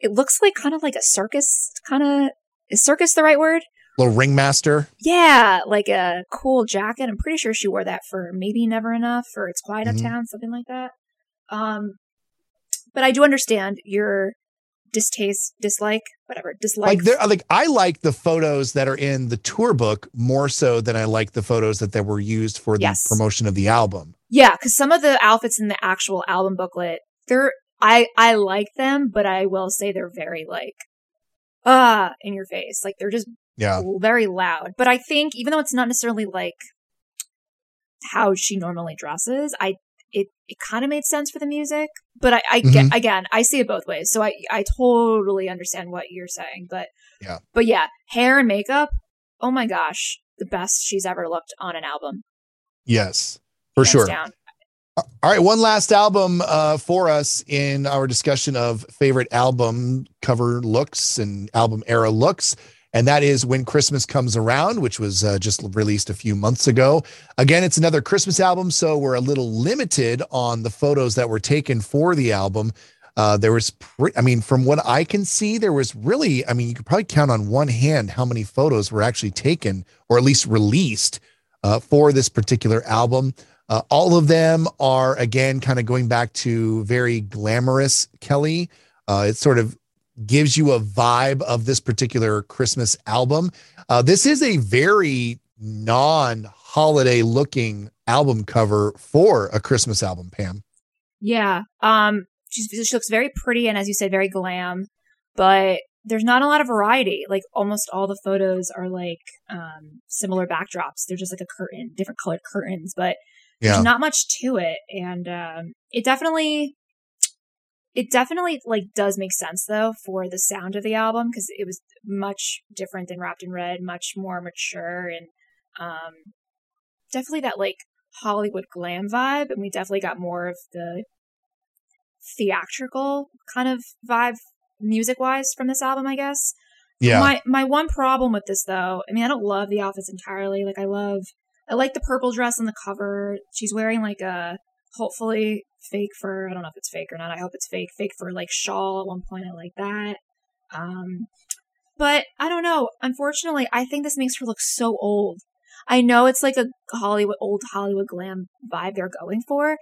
it looks like kind of like a circus kind of is circus the right word? Little ringmaster. Yeah, like a cool jacket. I'm pretty sure she wore that for maybe Never Enough or It's Quiet Mhm. Uptown, something like that. Um, but I do understand your distaste, dislike, whatever, dislike. Like there, like I like the photos that are in the tour book more so than I like the photos that that were used for the Yes. promotion of the album. yeah, because some of the outfits in the actual album booklet, they're I I like them, but I will say they're very like ah in your face. Like they're just Yeah. very loud. But I think even though it's not necessarily like how she normally dresses, I it it kind of made sense for the music. But I, I get Mm-hmm. again, I see it both ways. So I I totally understand what you're saying. But Yeah. but yeah, hair and makeup. Oh my gosh, the best she's ever looked on an album. Yes, for hands sure. Down. All right, one last album uh, for us in our discussion of favorite album cover looks and album era looks. And that is When Christmas Comes Around, which was uh, just released a few months ago. Again, it's another Christmas album, so we're a little limited on the photos that were taken for the album. Uh, there was, pre- I mean, from what I can see, there was really, I mean, you could probably count on one hand how many photos were actually taken or at least released uh, for this particular album. Uh, all of them are again kind of going back to very glamorous Kelly. Uh, it sort of gives you a vibe of this particular Christmas album. Uh, this is a very non-holiday looking album cover for a Christmas album. Pam. Yeah. Um. She's, she looks very pretty and, as you said, very glam. But there's not a lot of variety. Like almost all the photos are like um similar backdrops. They're just like a curtain, different colored curtains. But Yeah. there's not much to it and um it definitely it definitely like does make sense though for the sound of the album because it was much different than wrapped in red much more mature and um definitely that like hollywood glam vibe and we definitely got more of the theatrical kind of vibe music wise from this album i guess Yeah. my my one problem with this though, I mean, I don't love the outfits entirely. Like I love I like the purple dress on the cover. She's wearing like a hopefully fake fur. I don't know if it's fake or not. I hope it's fake. Fake fur like shawl at one point. I like that. Um but I don't know. Unfortunately, I think this makes her look so old. I know it's like a Hollywood old Hollywood glam vibe they're going for,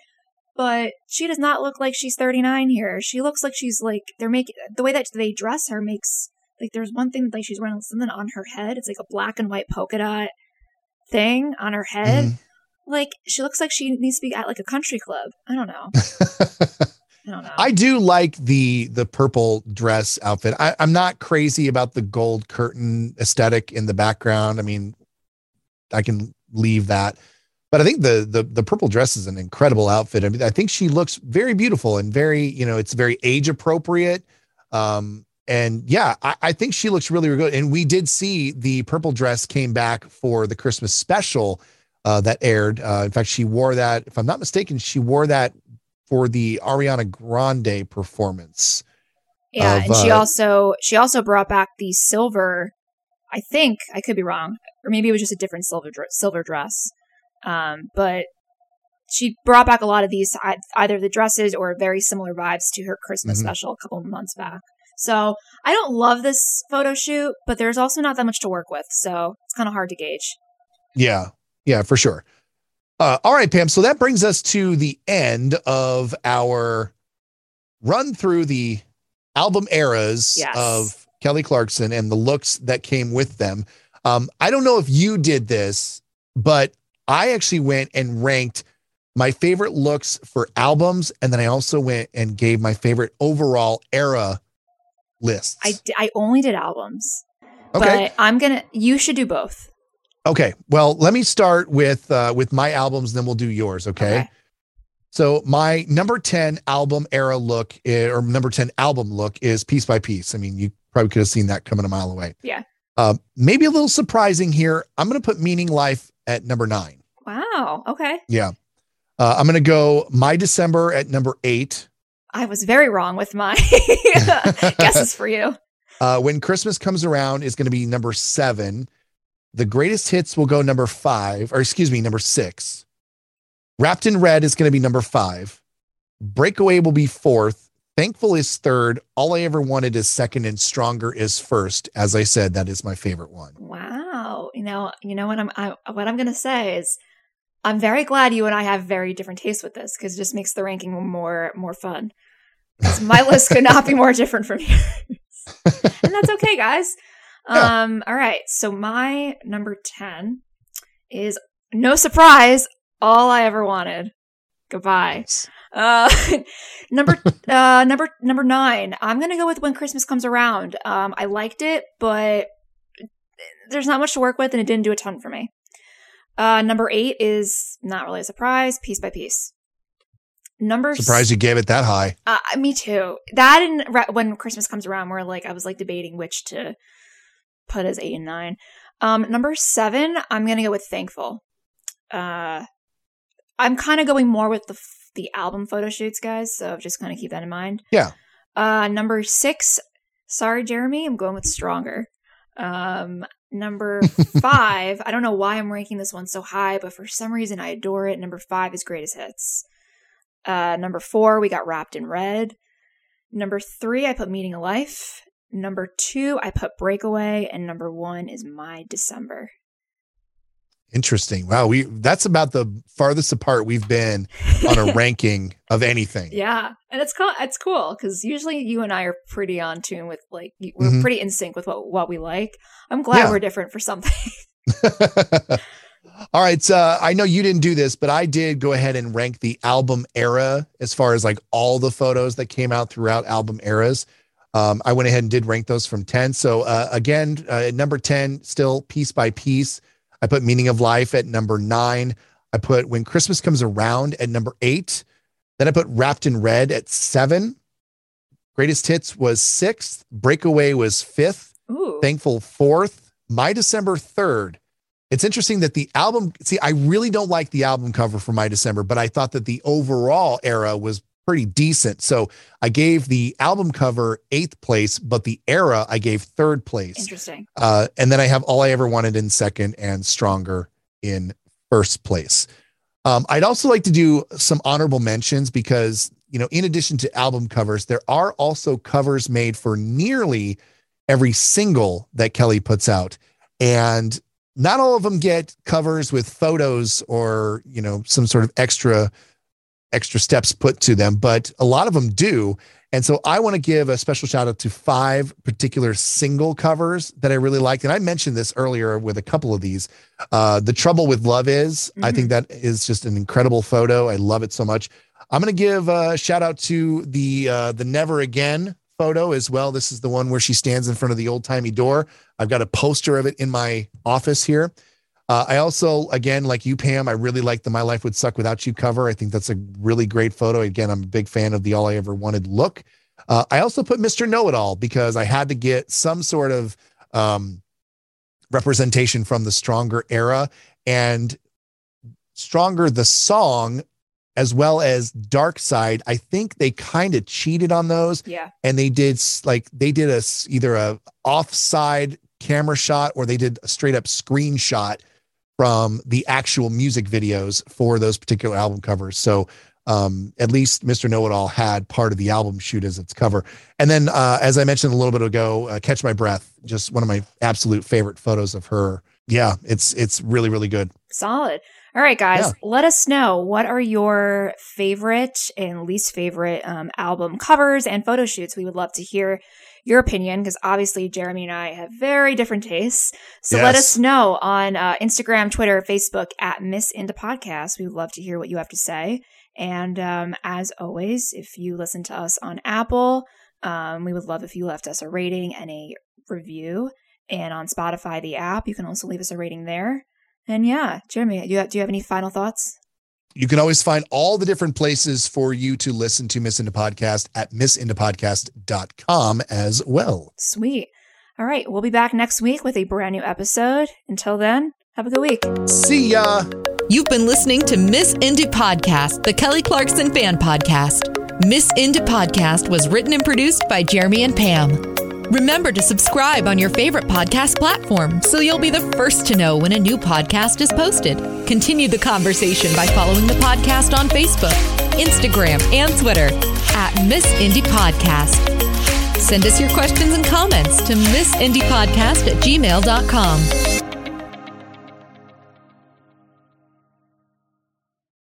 but she does not look like she's 39 here. She looks like she's like they're making the way that they dress her makes like there's one thing like she's wearing something on her head. It's like a black and white polka dot thing on her head. Mhm. Like she looks like she needs to be at like a country club. I don't know. I don't know. I do like the the purple dress outfit. I, I'm not crazy about the gold curtain aesthetic in the background. I mean, I can leave that, but I think the the the purple dress is an incredible outfit. I mean, I think she looks very beautiful and very you know it's very age appropriate. Um, and yeah, I, I think she looks really, really good. And we did see the purple dress came back for the Christmas special uh, that aired. Uh, in fact, she wore that. If I'm not mistaken, she wore that for the Ariana Grande performance. yeah, of, and she uh, also she also brought back the silver. I think I could be wrong, or maybe it was just a different silver dr- silver dress. Um, but she brought back a lot of these either the dresses or very similar vibes to her Christmas Mhm. special a couple of months back. So I don't love this photo shoot, but there's also not that much to work with, so it's kind of hard to gauge. Yeah, yeah, for sure. Uh, all right, Pam. So that brings us to the end of our run through the album eras Yes. of Kelly Clarkson and the looks that came with them. Um, I don't know if you did this, but I actually went and ranked my favorite looks for albums, and then I also went and gave my favorite overall era lists. I, I only did albums, okay. but I'm gonna. You should do both. Okay. Well, let me start with uh with my albums, then we'll do yours, okay? So my number 10 album era look eh, or number 10 album look is piece by piece. I mean, you probably could have seen that coming a mile away. Yeah. Um, maybe a little surprising here. I'm going to put Meaning Life at number nine. Wow. Okay. Yeah. Uh, I'm going to go My December at number eight. I was very wrong with my guesses for you. Uh, when Christmas comes around is going to be number seven. The greatest hits will go number five, or excuse me, number six. Wrapped in Red is going to be number five. Breakaway will be fourth. Thankful is third. All I ever wanted is second, and Stronger is first. As I said, that is my favorite one. Wow. You know, you know what I'm I, what I'm gonna say is I'm very glad you and I have very different tastes with this because it just makes the ranking more more fun. My list could not be more different from yours. and that's okay, guys. Yeah. Um, all right. So my number 10 is no surprise, all I ever wanted. Goodbye. Uh, number uh number number nine. I'm gonna go with when Christmas comes around. Um, I liked it, but there's not much to work with, and it didn't do a ton for me. Uh, number eight is not really a surprise. Piece by piece. Number Surprised you gave it that high. uh, me too. That and when Christmas comes around, where like I was like debating which to put as eight and nine. Um, number seven, I'm gonna go with thankful. Uh, I'm kind of going more with the f- the album photo shoots, guys. So just kind of keep that in mind. Yeah. Uh, number six, sorry, Jeremy, I'm going with stronger. Um, number five, I don't know why I'm ranking this one so high, but for some reason I adore it. Number five is greatest hits. Uh, number four, we got Wrapped in Red. Number three, I put Meaning of Life. Number two, I put Breakaway. And number one is My December. Interesting. Wow, we that's about the farthest apart we've been on a ranking of anything. Yeah, and it's cool. It's cool because usually you and I are pretty on tune with like we're Mhm. pretty in sync with what what we like. I'm glad Yeah. we're different for something. All right. So I know you didn't do this, but I did go ahead and rank the album era as far as like all the photos that came out throughout album eras. Um, I went ahead and did rank those from 10. So uh, again, uh, at number 10, still piece by piece. I put Meaning of Life at number nine. I put When Christmas Comes Around at number eight. Then I put Wrapped in Red at seven. Greatest Hits was sixth. Breakaway was fifth. Ooh, Thankful fourth, My December third. It's interesting that the album, see, I really don't like the album cover for My December, but I thought that the overall era was pretty decent. So I gave the album cover eighth place, but the era I gave third place. interesting. Uh, and then I have All I Ever Wanted in second and Stronger in first place. Um, I'd also like to do some honorable mentions because, you know, in addition to album covers, there are also covers made for nearly every single that Kelly puts out. And not all of them get covers with photos or, you know, some sort of extra extra steps put to them, but a lot of them do. And so I want to give a special shout out to five particular single covers that I really liked. And I mentioned this earlier with a couple of these. Uh, the Trouble with Love is, I think that is just an incredible photo. I love it so much. I'm going to give a shout out to the uh, the Never Again photo as well. This is the one where she stands in front of the old timey door. I've got a poster of it in my office here. Uh, I also, again, like you, Pam, I really like the My Life Would Suck Without You cover. I think that's a really great photo. Again, I'm a big fan of the All I Ever Wanted look. Uh, I also put Mr. Know It All because I had to get some sort of um, representation from the Stronger era and Stronger, the song, as well as Dark Side. I think they kind of cheated on those Yeah, and they did like they did a either a offside camera shot or they did a straight up screenshot from the actual music videos for those particular album covers. So um, at least Mr. Know It All had part of the album shoot as its cover. And then, uh, as I mentioned a little bit ago, uh, Catch My Breath, just one of my absolute favorite photos of her. Yeah, it's it's really really good. solid. All right, guys, Yeah. let us know what are your favorite and least favorite um, album covers and photo shoots. We would love to hear your opinion because obviously Jeremy and I have very different tastes. So let us know on uh, Instagram, Twitter, Facebook at Miss Indie Podcast. We would love to hear what you have to say. And um, as always, if you listen to us on Apple, um, we would love if you left us a rating and a review. And on Spotify, the app, you can also leave us a rating there. And yeah, Jeremy, do you have, do you have any final thoughts? You can always find all the different places for you to listen to Miss Indie Podcast at missindiepodcast.com as well. Sweet. All right, we'll be back next week with a brand new episode. Until then, have a good week. See ya. You've been listening to Miss Indie Podcast, the Kelly Clarkson fan podcast. Miss Indie Podcast was written and produced by Jeremy and Pam. Remember to subscribe on your favorite podcast platform so you'll be the first to know when a new podcast is posted. Continue the conversation by following the podcast on Facebook, Instagram, and Twitter at Miss Indie Podcast. Send us your questions and comments to missindiepodcast at gmail.com.